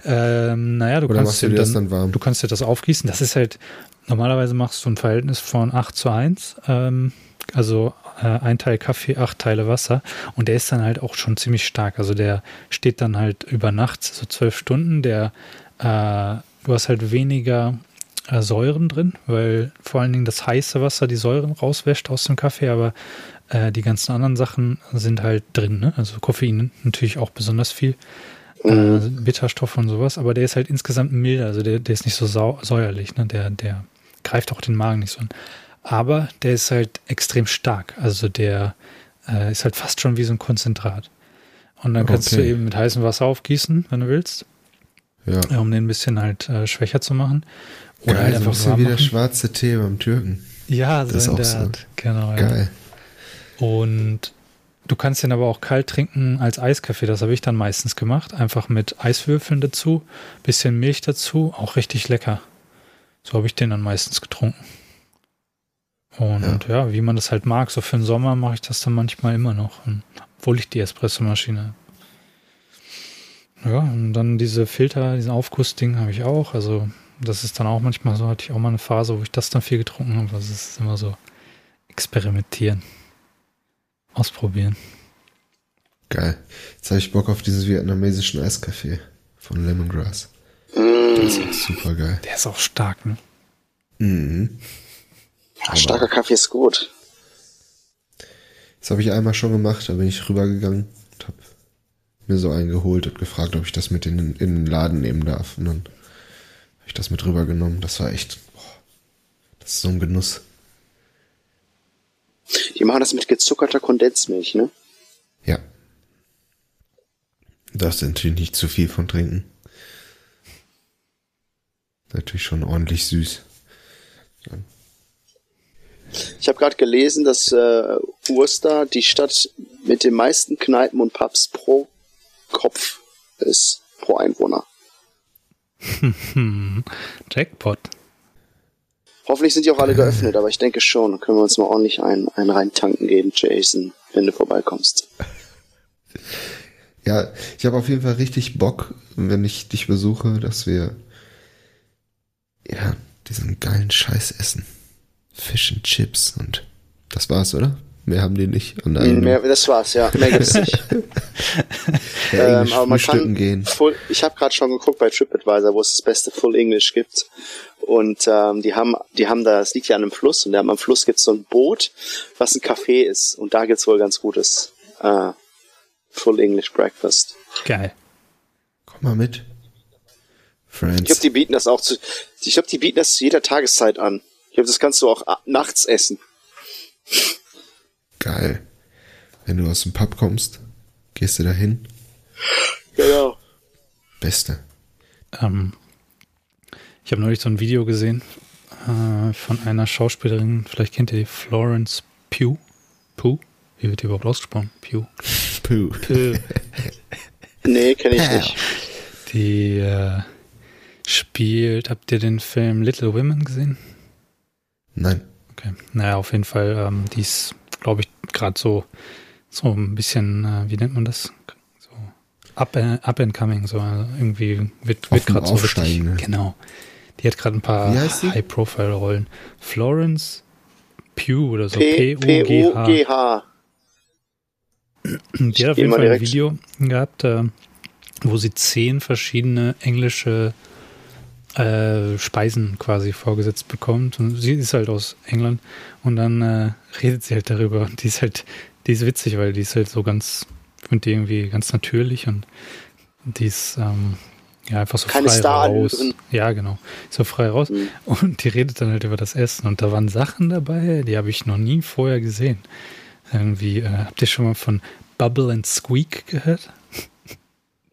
[SPEAKER 2] Ähm, naja, du
[SPEAKER 1] Oder
[SPEAKER 2] kannst dir
[SPEAKER 1] das dann warm?
[SPEAKER 2] Du kannst dir das aufgießen. Das ist halt, normalerweise machst du ein Verhältnis von 8 zu 1. Ähm, also äh, ein Teil Kaffee, acht Teile Wasser. Und der ist dann halt auch schon ziemlich stark. Also der steht dann halt über Nacht, so zwölf Stunden. Der, äh, du hast halt weniger äh, Säuren drin, weil vor allen Dingen das heiße Wasser die Säuren rauswäscht aus dem Kaffee, aber äh, die ganzen anderen Sachen sind halt drin. Ne? Also Koffein natürlich auch besonders viel äh, Bitterstoffe und sowas, aber der ist halt insgesamt milder, also der, der ist nicht so säuerlich, ne? der, der greift auch den Magen nicht so an. Aber der ist halt extrem stark, also der äh, ist halt fast schon wie so ein Konzentrat. Und dann kannst du
[SPEAKER 1] Okay.
[SPEAKER 2] eben mit heißem Wasser aufgießen, wenn du willst,
[SPEAKER 1] Ja.
[SPEAKER 2] ja, um den ein bisschen halt äh, schwächer zu machen. Oder
[SPEAKER 1] Geil,
[SPEAKER 2] halt
[SPEAKER 1] so ein
[SPEAKER 2] einfach warm
[SPEAKER 1] wie der schwarze Tee beim Türken.
[SPEAKER 2] Ja, so
[SPEAKER 1] Das ist
[SPEAKER 2] in
[SPEAKER 1] auch
[SPEAKER 2] der
[SPEAKER 1] so.
[SPEAKER 2] Art. Genau, ja.
[SPEAKER 1] Geil.
[SPEAKER 2] Und Du kannst den aber auch kalt trinken als Eiskaffee. Das habe ich dann meistens gemacht. Einfach mit Eiswürfeln dazu, bisschen Milch dazu. Auch richtig lecker. So habe ich den dann meistens getrunken. Und ja. ja. wie man das halt mag, so für den Sommer mache ich das dann manchmal immer noch, obwohl ich die Espressomaschine habe. Ja, und dann diese Filter, diesen Aufgussding habe ich auch. Also das ist dann auch manchmal so, hatte ich auch mal eine Phase, wo ich das dann viel getrunken habe. Das ist immer so experimentieren. Ausprobieren.
[SPEAKER 1] Geil. Jetzt habe ich Bock auf diesen vietnamesischen Eiskaffee von Lemongrass. Das ist super geil.
[SPEAKER 2] Der ist auch stark, ne?
[SPEAKER 1] Mhm.
[SPEAKER 3] Ja, starker Kaffee ist gut.
[SPEAKER 1] Das habe ich einmal schon gemacht, da bin ich rübergegangen und habe mir so einen geholt und gefragt, ob ich das mit in, in den Laden nehmen darf. Und dann habe ich das mit rübergenommen. Das war echt, boah, das ist so ein Genuss.
[SPEAKER 3] Die machen das mit gezuckerter Kondensmilch, ne?
[SPEAKER 1] Ja. Darfst du natürlich nicht zu viel von trinken. Natürlich schon ordentlich süß. Dann
[SPEAKER 3] ich habe gerade gelesen, dass äh, Ursta die Stadt mit den meisten Kneipen und Pubs pro Kopf ist, pro Einwohner. (laughs)
[SPEAKER 2] Jackpot.
[SPEAKER 3] Hoffentlich sind die auch alle geöffnet, aber ich denke schon. Dann können wir uns mal ordentlich einen, einen reintanken gehen, Jason, wenn du vorbeikommst.
[SPEAKER 1] Ja, ich habe auf jeden Fall richtig Bock, wenn ich dich besuche, dass wir ja diesen geilen Scheiß essen. Fish and Chips und das war's, oder? Mehr haben die nicht.
[SPEAKER 3] Und dann Mehr, das war's, ja. Mehr gibt's (laughs) nicht.
[SPEAKER 1] ja, ähm, aber man kann gehen.
[SPEAKER 3] Full, ich habe gerade schon geguckt bei TripAdvisor, wo es das beste Full English gibt. Und ähm, die haben, die haben da, es liegt ja an einem Fluss und am Fluss gibt's so ein Boot, was ein Café ist. Und da gibt's wohl ganz gutes äh, Full English Breakfast.
[SPEAKER 2] Geil.
[SPEAKER 1] Komm mal mit.
[SPEAKER 3] Friends. Ich glaube, die bieten das auch zu. Ich glaube, die bieten das zu jeder Tageszeit an. Ich glaube, das kannst du auch nachts essen.
[SPEAKER 1] Geil. Wenn du aus dem Pub kommst, gehst du da hin.
[SPEAKER 3] Genau.
[SPEAKER 1] Beste.
[SPEAKER 2] Ähm, ich habe neulich so ein Video gesehen äh, von einer Schauspielerin, vielleicht kennt ihr die, Florence Pugh. Pugh? Wie wird die überhaupt ausgesprochen? Pugh.
[SPEAKER 1] Pugh.
[SPEAKER 2] Pugh. (laughs)
[SPEAKER 3] nee, kenne ich nicht.
[SPEAKER 2] Die äh, spielt, habt ihr den Film Little Women gesehen?
[SPEAKER 1] Nein.
[SPEAKER 2] Okay. Naja, auf jeden Fall, ähm, die ist, glaube ich, gerade so, so ein bisschen, äh, wie nennt man das? So up, uh, up and coming, so also irgendwie wird, wird gerade so richtig. Ne? Genau. Die hat gerade ein paar High-Profile-Rollen. Florence Pugh oder so.
[SPEAKER 3] P-U-G-H.
[SPEAKER 2] Die hat auf jeden Fall ein Video gehabt, äh, wo sie zehn verschiedene englische äh, Speisen quasi vorgesetzt bekommt. Und sie ist halt aus England und dann äh, redet sie halt darüber. Die ist halt, die ist witzig, weil die ist halt so ganz, ich finde die irgendwie ganz natürlich und die ist ähm, ja einfach so
[SPEAKER 3] Keine
[SPEAKER 2] frei
[SPEAKER 3] Star
[SPEAKER 2] raus. Ja, genau. So frei raus. Mhm. Und die redet dann halt über das Essen. Und da waren Sachen dabei, die habe ich noch nie vorher gesehen. Irgendwie, äh, habt ihr schon mal von Bubble and Squeak gehört?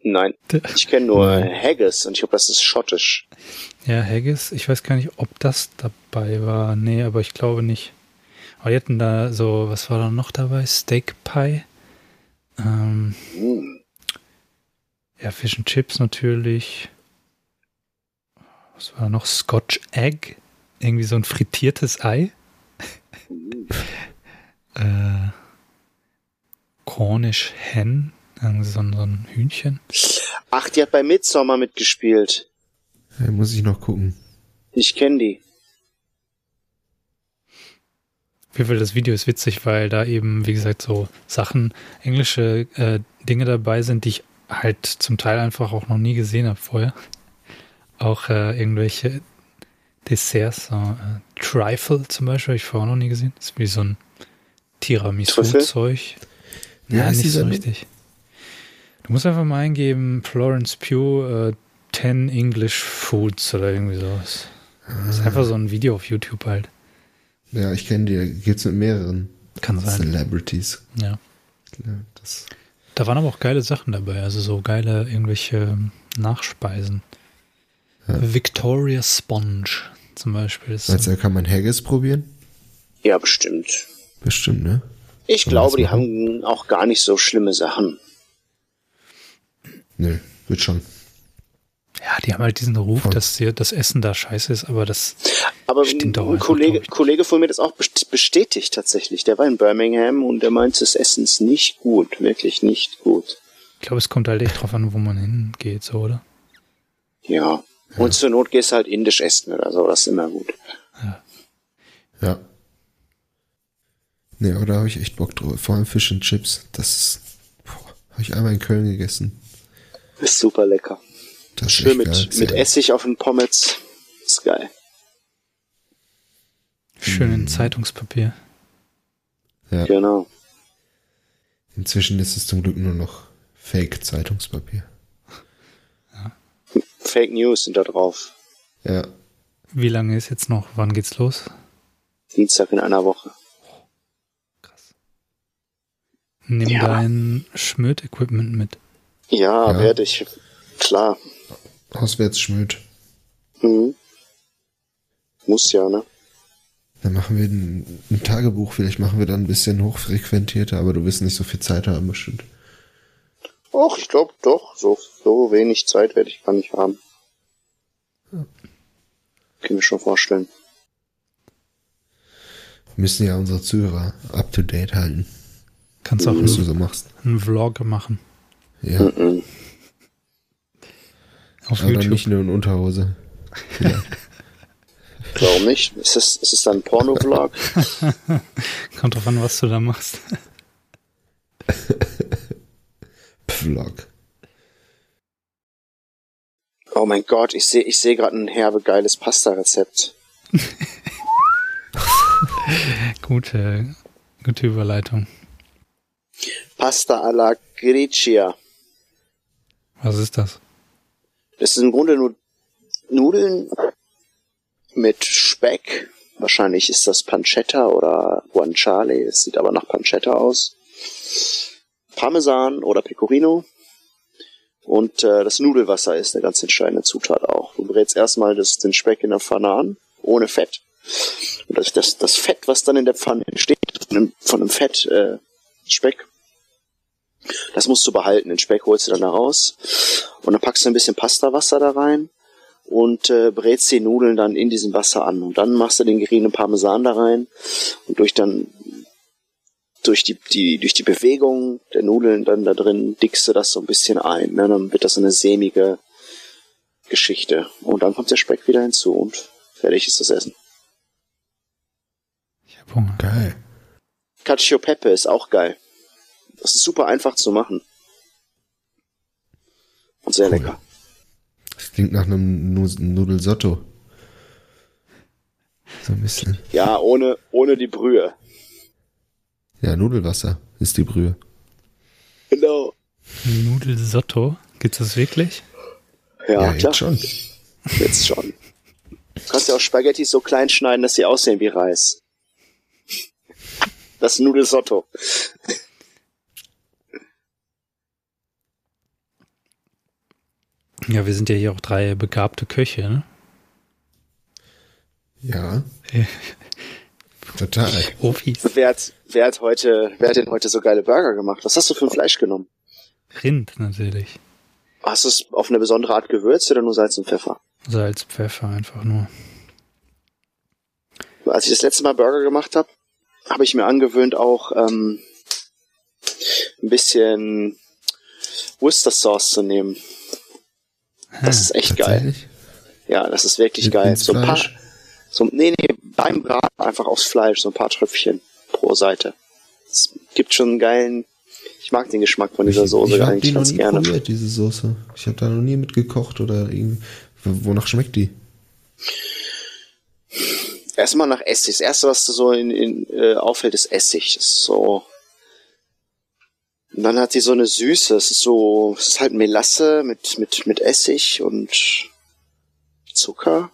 [SPEAKER 3] Nein, ich kenne nur Haggis und ich glaube, das ist schottisch.
[SPEAKER 2] Ja, Haggis, ich weiß gar nicht, ob das dabei war. Nee, aber ich glaube nicht. Aber die hatten da so, was war da noch dabei? Steak Pie. Ähm, mm. Ja, Fish and Chips natürlich. Was war da noch? Scotch Egg. Irgendwie so ein frittiertes Ei. Mm. (laughs) äh, Cornish Hen. So, so ein Hühnchen.
[SPEAKER 3] Ach, die hat bei Midsommar mitgespielt.
[SPEAKER 1] Ja, muss ich noch gucken.
[SPEAKER 3] Ich kenne die.
[SPEAKER 2] Auf jeden Fall, das Video ist witzig, weil da eben, wie gesagt, so Sachen, englische äh, Dinge dabei sind, die ich halt zum Teil einfach auch noch nie gesehen habe vorher. Auch äh, irgendwelche Desserts, so, äh, Trifle zum Beispiel, habe ich vorher noch nie gesehen. Das ist wie so ein Tiramisu-Zeug. Ja, ja nicht so richtig. Du musst einfach mal eingeben, Florence Pugh, äh, 10 English Foods oder irgendwie sowas. Das ist einfach so ein Video auf YouTube halt.
[SPEAKER 1] Ja, ich kenne die, da gibt's mit mehreren
[SPEAKER 2] Kann sein.
[SPEAKER 1] Celebrities.
[SPEAKER 2] Ja. ja das. Da waren aber auch geile Sachen dabei, also so geile irgendwelche Nachspeisen. Ja. Victoria Sponge zum Beispiel.
[SPEAKER 1] Meinst du, da kann man Haggis probieren?
[SPEAKER 3] Ja, bestimmt.
[SPEAKER 1] Bestimmt, ne?
[SPEAKER 3] Ich
[SPEAKER 1] man
[SPEAKER 3] glaube, die haben auch gar nicht so schlimme Sachen.
[SPEAKER 1] Nö, wird schon.
[SPEAKER 2] Ja, die haben halt diesen Ruf,
[SPEAKER 1] Voll.
[SPEAKER 2] dass hier das Essen da scheiße ist, aber das,
[SPEAKER 3] Aber
[SPEAKER 2] Stimmt doch
[SPEAKER 3] ein Kollege,
[SPEAKER 2] ich.
[SPEAKER 3] Kollege von mir hat das auch best- bestätigt tatsächlich. Der war in Birmingham und der meint, das Essen ist nicht gut, wirklich nicht gut.
[SPEAKER 2] ich glaube, es kommt halt echt drauf an, wo man hingeht, so, oder?
[SPEAKER 3] Ja. Und zur Not gehst du halt indisch essen oder so, das ist immer gut.
[SPEAKER 1] Ja. Nee, aber da habe ich echt Bock drauf. Vor allem Fish and Chips. Das habe ich einmal in Köln gegessen.
[SPEAKER 3] Ist super lecker.
[SPEAKER 1] Das ist
[SPEAKER 3] Schön
[SPEAKER 1] echt geil.
[SPEAKER 3] mit, mit Essig auf den Pommes. Ist geil.
[SPEAKER 2] Schön in Zeitungspapier.
[SPEAKER 1] Ja.
[SPEAKER 3] Genau.
[SPEAKER 1] Inzwischen ist es zum Glück nur noch Fake-Zeitungspapier.
[SPEAKER 3] Fake News sind da drauf.
[SPEAKER 1] Ja.
[SPEAKER 2] Wie lange ist jetzt noch? Wann geht's los?
[SPEAKER 3] Dienstag in einer Woche.
[SPEAKER 2] Krass. Nimm
[SPEAKER 3] Ja.
[SPEAKER 2] dein Schmöd-Equipment mit.
[SPEAKER 3] Ja,
[SPEAKER 1] Ja.
[SPEAKER 3] werde ich. Klar.
[SPEAKER 1] Auswärts schmüt.
[SPEAKER 3] Mhm. Muss ja, ne?
[SPEAKER 1] Dann machen wir ein, ein Tagebuch. Vielleicht machen wir dann ein bisschen hochfrequentierter, aber du wirst nicht so viel Zeit haben bestimmt.
[SPEAKER 3] Och, ich glaube doch. So, so wenig Zeit werde ich gar nicht haben. Kann ich mir schon vorstellen.
[SPEAKER 1] Wir müssen ja unsere Zuhörer up to date halten,
[SPEAKER 2] Kannst auch
[SPEAKER 1] was du so machst.
[SPEAKER 2] einen Vlog machen
[SPEAKER 1] Ja.
[SPEAKER 2] Auf
[SPEAKER 1] Aber dann
[SPEAKER 2] YouTube.
[SPEAKER 1] nicht nur in Unterhose. (laughs)
[SPEAKER 3] Warum nicht? Ist es, ist es dann ein Porno-Vlog? (laughs)
[SPEAKER 2] Kommt drauf an, was du da machst. (laughs)
[SPEAKER 1] Vlog.
[SPEAKER 3] Oh mein Gott, ich sehe ich seh gerade ein herbe geiles Pasta-Rezept.
[SPEAKER 2] Gute, gute Überleitung.
[SPEAKER 3] Pasta alla Gricia.
[SPEAKER 2] Was ist das?
[SPEAKER 3] Das ist im Grunde nur Nudeln mit Speck. Wahrscheinlich ist das Pancetta oder Guanciale. Es sieht aber nach Pancetta aus. Parmesan oder Pecorino. Und äh, das Nudelwasser ist eine ganz entscheidende Zutat auch. Du brätst erstmal das, den Speck in der Pfanne an, ohne Fett. Und das, das, das Fett, was dann in der Pfanne entsteht, von dem, von dem Fett, äh, Speck, das musst du behalten. Den Speck holst du dann da raus. Und dann packst du ein bisschen Pastawasser da rein und äh, brätst die Nudeln dann in diesem Wasser an. Und dann machst du den geriebenen Parmesan da rein und durch dann durch die, die, durch die Bewegung der Nudeln dann da drin dickst du das so ein bisschen ein. Ne? Dann wird das so eine sämige Geschichte. Und dann kommt der Speck wieder hinzu und fertig ist das Essen.
[SPEAKER 2] Ich hab Hunger.
[SPEAKER 1] Geil.
[SPEAKER 3] Cacio Pepe ist auch geil. Das ist super einfach zu machen. Und sehr
[SPEAKER 1] Cool.
[SPEAKER 3] lecker.
[SPEAKER 1] Das klingt nach einem Nu- Nudelsotto. So ein bisschen.
[SPEAKER 3] Ja, ohne, ohne die Brühe.
[SPEAKER 1] Ja, Nudelwasser ist die Brühe.
[SPEAKER 3] Genau.
[SPEAKER 2] Nudelsotto. Gibt's das wirklich?
[SPEAKER 3] Ja,
[SPEAKER 1] Ja,
[SPEAKER 3] klar.
[SPEAKER 1] jetzt schon.
[SPEAKER 3] Jetzt schon. Du kannst ja auch Spaghetti so klein schneiden, dass sie aussehen wie Reis. Das Nudelsotto.
[SPEAKER 2] Ja, wir sind ja hier auch drei begabte Köche, ne?
[SPEAKER 1] Ja. (laughs) Total.
[SPEAKER 2] Profis.
[SPEAKER 3] Wer hat, wer hat heute, wer hat denn heute so geile Burger gemacht? Was hast du für ein Fleisch genommen?
[SPEAKER 2] Rind natürlich.
[SPEAKER 3] Hast du es auf eine besondere Art gewürzt oder nur Salz und Pfeffer?
[SPEAKER 2] Salz, Pfeffer einfach nur.
[SPEAKER 3] Als ich das letzte Mal Burger gemacht habe, habe ich mir angewöhnt, auch ähm, ein bisschen Worcester Sauce zu nehmen. Das ist echt geil. Ja, das ist wirklich
[SPEAKER 1] In-
[SPEAKER 3] geil. So ein paar, so, nee, nee, beim Braten einfach aufs Fleisch, so ein paar Tröpfchen pro Seite. Es gibt schon einen geilen, ich mag den Geschmack von dieser
[SPEAKER 1] ich,
[SPEAKER 3] Soße
[SPEAKER 1] ich hab
[SPEAKER 3] eigentlich
[SPEAKER 1] die
[SPEAKER 3] ganz gerne.
[SPEAKER 1] probiert, diese Soße. Ich habe da noch nie mitgekocht oder irgendwie. Wonach schmeckt die?
[SPEAKER 3] Erstmal nach Essig. Das erste, was dir so in, in, äh, auffällt, ist Essig. Das ist so. Und dann hat die so eine Süße. Es ist so, es ist halt Melasse mit, mit, mit Essig und Zucker.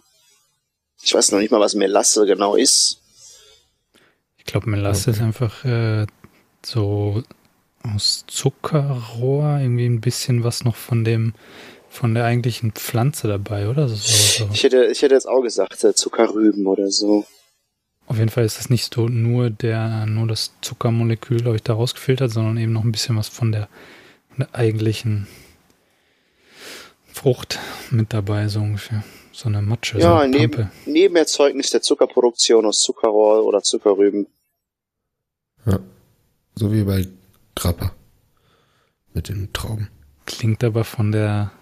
[SPEAKER 3] Ich weiß noch nicht mal, was Melasse genau ist.
[SPEAKER 2] Ich glaube, Melasse ist einfach äh, so aus Zuckerrohr irgendwie ein bisschen was noch von dem von der eigentlichen Pflanze dabei, oder? So, so.
[SPEAKER 3] Ich hätte, ich hätte jetzt auch gesagt, äh, Zuckerrüben oder so.
[SPEAKER 2] Auf jeden Fall ist das nicht so nur der, nur das Zuckermolekül, glaube ich, da rausgefiltert, sondern eben noch ein bisschen was von der, von der eigentlichen Frucht mit dabei, so ungefähr. So eine Matsche.
[SPEAKER 3] Ja,
[SPEAKER 2] so eine
[SPEAKER 3] neben,
[SPEAKER 2] Pampe.
[SPEAKER 3] Nebenerzeugnis der Zuckerproduktion aus Zuckerrohr oder Zuckerrüben.
[SPEAKER 1] Ja. So wie bei Grappa. Mit den Trauben.
[SPEAKER 2] Klingt aber von der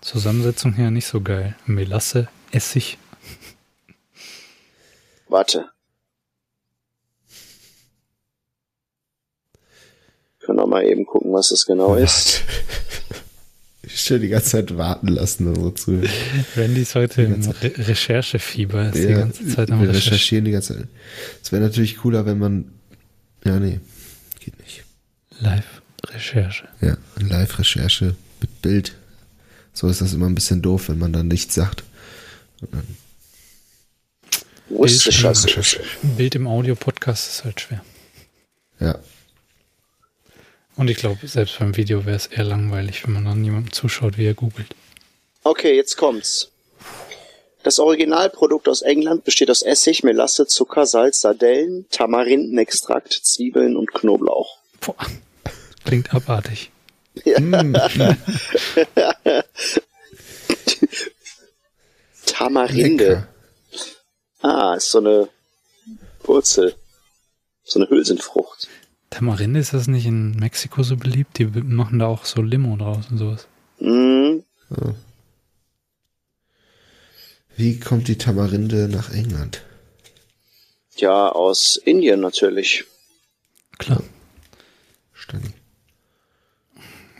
[SPEAKER 2] Zusammensetzung her nicht so geil. Melasse, Essig.
[SPEAKER 3] Warte. Können wir mal eben gucken, was das genau ist. (laughs)
[SPEAKER 1] Ich stelle die ganze Zeit warten lassen, also zu.
[SPEAKER 2] Randy ist heute
[SPEAKER 1] Die
[SPEAKER 2] im Re Recherchefieber. Ist die
[SPEAKER 1] Ja,
[SPEAKER 2] ganze Zeit am
[SPEAKER 1] wir
[SPEAKER 2] Recherchieren.
[SPEAKER 1] recherchieren die ganze Zeit. Es wäre natürlich cooler, wenn man. Ja, nee. Geht nicht.
[SPEAKER 2] Live-Recherche.
[SPEAKER 1] Ja, Live-Recherche mit Bild. So ist das immer ein bisschen doof, wenn man dann nichts sagt. Und dann, Recherche.
[SPEAKER 2] Bild im Audio-Podcast ist halt schwer.
[SPEAKER 1] ja,
[SPEAKER 2] Und ich glaube, selbst beim Video wäre es eher langweilig, wenn man dann jemandem zuschaut, wie er googelt.
[SPEAKER 3] Okay, jetzt kommt's. Das Originalprodukt aus England besteht aus Essig, Melasse, Zucker, Salz, Sardellen, Tamarindenextrakt, Zwiebeln und Knoblauch.
[SPEAKER 2] Boah, (laughs) klingt abartig. (laughs)
[SPEAKER 3] Tamarinde.
[SPEAKER 1] lecker.
[SPEAKER 3] Ah, ist so eine Wurzel. So eine Hülsenfrucht.
[SPEAKER 2] Tamarinde ist das nicht in Mexiko so beliebt? Die machen da auch so Limo draus und sowas.
[SPEAKER 3] Mm,
[SPEAKER 1] Wie kommt die Tamarinde nach England?
[SPEAKER 3] ja, aus Indien natürlich.
[SPEAKER 2] Klar.
[SPEAKER 1] Stani.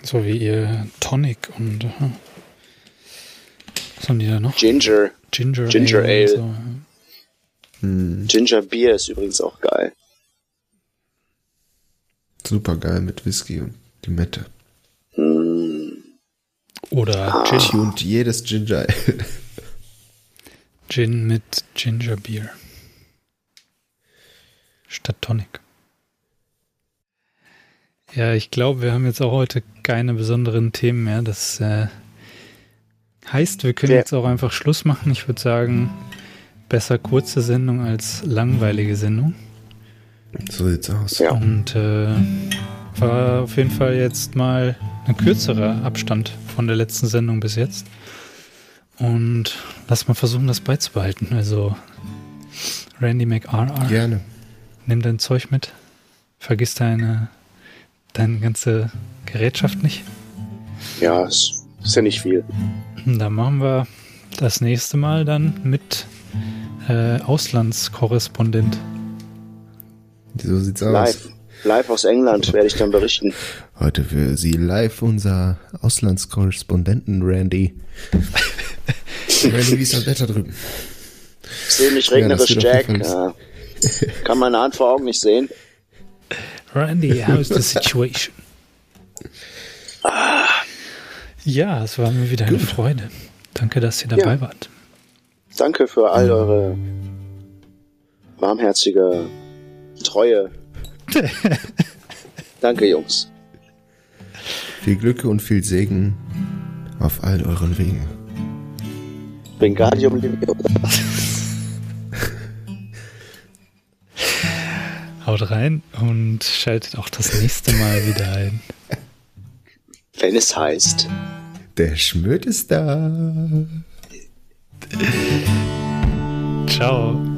[SPEAKER 2] So wie ihr Tonic und äh, was haben die da noch?
[SPEAKER 3] Ginger.
[SPEAKER 2] Ginger,
[SPEAKER 3] Ginger Ale.
[SPEAKER 2] So.
[SPEAKER 1] Hm,
[SPEAKER 3] Ginger Beer ist übrigens auch geil.
[SPEAKER 1] Super geil mit Whisky und Limette.
[SPEAKER 3] Mm,
[SPEAKER 2] Oder
[SPEAKER 3] Ah.
[SPEAKER 2] Gin,
[SPEAKER 1] Und jedes Ginger Ale. (laughs)
[SPEAKER 2] Gin mit Ginger Beer. Statt Tonic. Ja, ich glaube, wir haben jetzt auch heute keine besonderen Themen mehr. Das äh, heißt, wir können
[SPEAKER 3] Wer-
[SPEAKER 2] jetzt auch einfach Schluss machen. Ich würde sagen, besser kurze Sendung als langweilige Sendung.
[SPEAKER 1] So sieht's aus.
[SPEAKER 3] Ja.
[SPEAKER 2] Und äh, war auf jeden Fall jetzt mal ein kürzerer Abstand von der letzten Sendung bis jetzt. Und lass mal versuchen, das beizubehalten. Also Randy McRR,
[SPEAKER 1] Gerne.
[SPEAKER 2] nimm dein Zeug mit. Vergiss deine, deine ganze Gerätschaft nicht.
[SPEAKER 3] ja, ist, ist ja nicht viel.
[SPEAKER 2] Da machen wir das nächste Mal dann mit äh, Auslandskorrespondent.
[SPEAKER 1] So sieht's aus.
[SPEAKER 3] Live. Live aus England werde ich dann berichten. (laughs)
[SPEAKER 1] Heute für Sie live unser Auslandskorrespondenten Randy. (laughs) Randy, wie ist das Wetter drüben?
[SPEAKER 3] Ich sehe mich
[SPEAKER 1] Ja, das
[SPEAKER 3] regnerisch,
[SPEAKER 1] auf
[SPEAKER 3] Jack. Ja. Kann meine Hand vor Augen nicht sehen.
[SPEAKER 2] Randy, how's the situation? Ja, es war mir wieder eine Freude. Danke, dass ihr dabei
[SPEAKER 3] Ja.
[SPEAKER 2] wart.
[SPEAKER 3] Danke für all eure warmherzige Treue. (laughs) Danke, Jungs.
[SPEAKER 1] Viel Glück und viel Segen auf all euren Wegen.
[SPEAKER 3] Wingardium Leviosa. (laughs)
[SPEAKER 2] Haut rein und schaltet auch das nächste Mal wieder ein.
[SPEAKER 3] Wenn es heißt.
[SPEAKER 1] Der Schmöd ist da.
[SPEAKER 2] Ciao.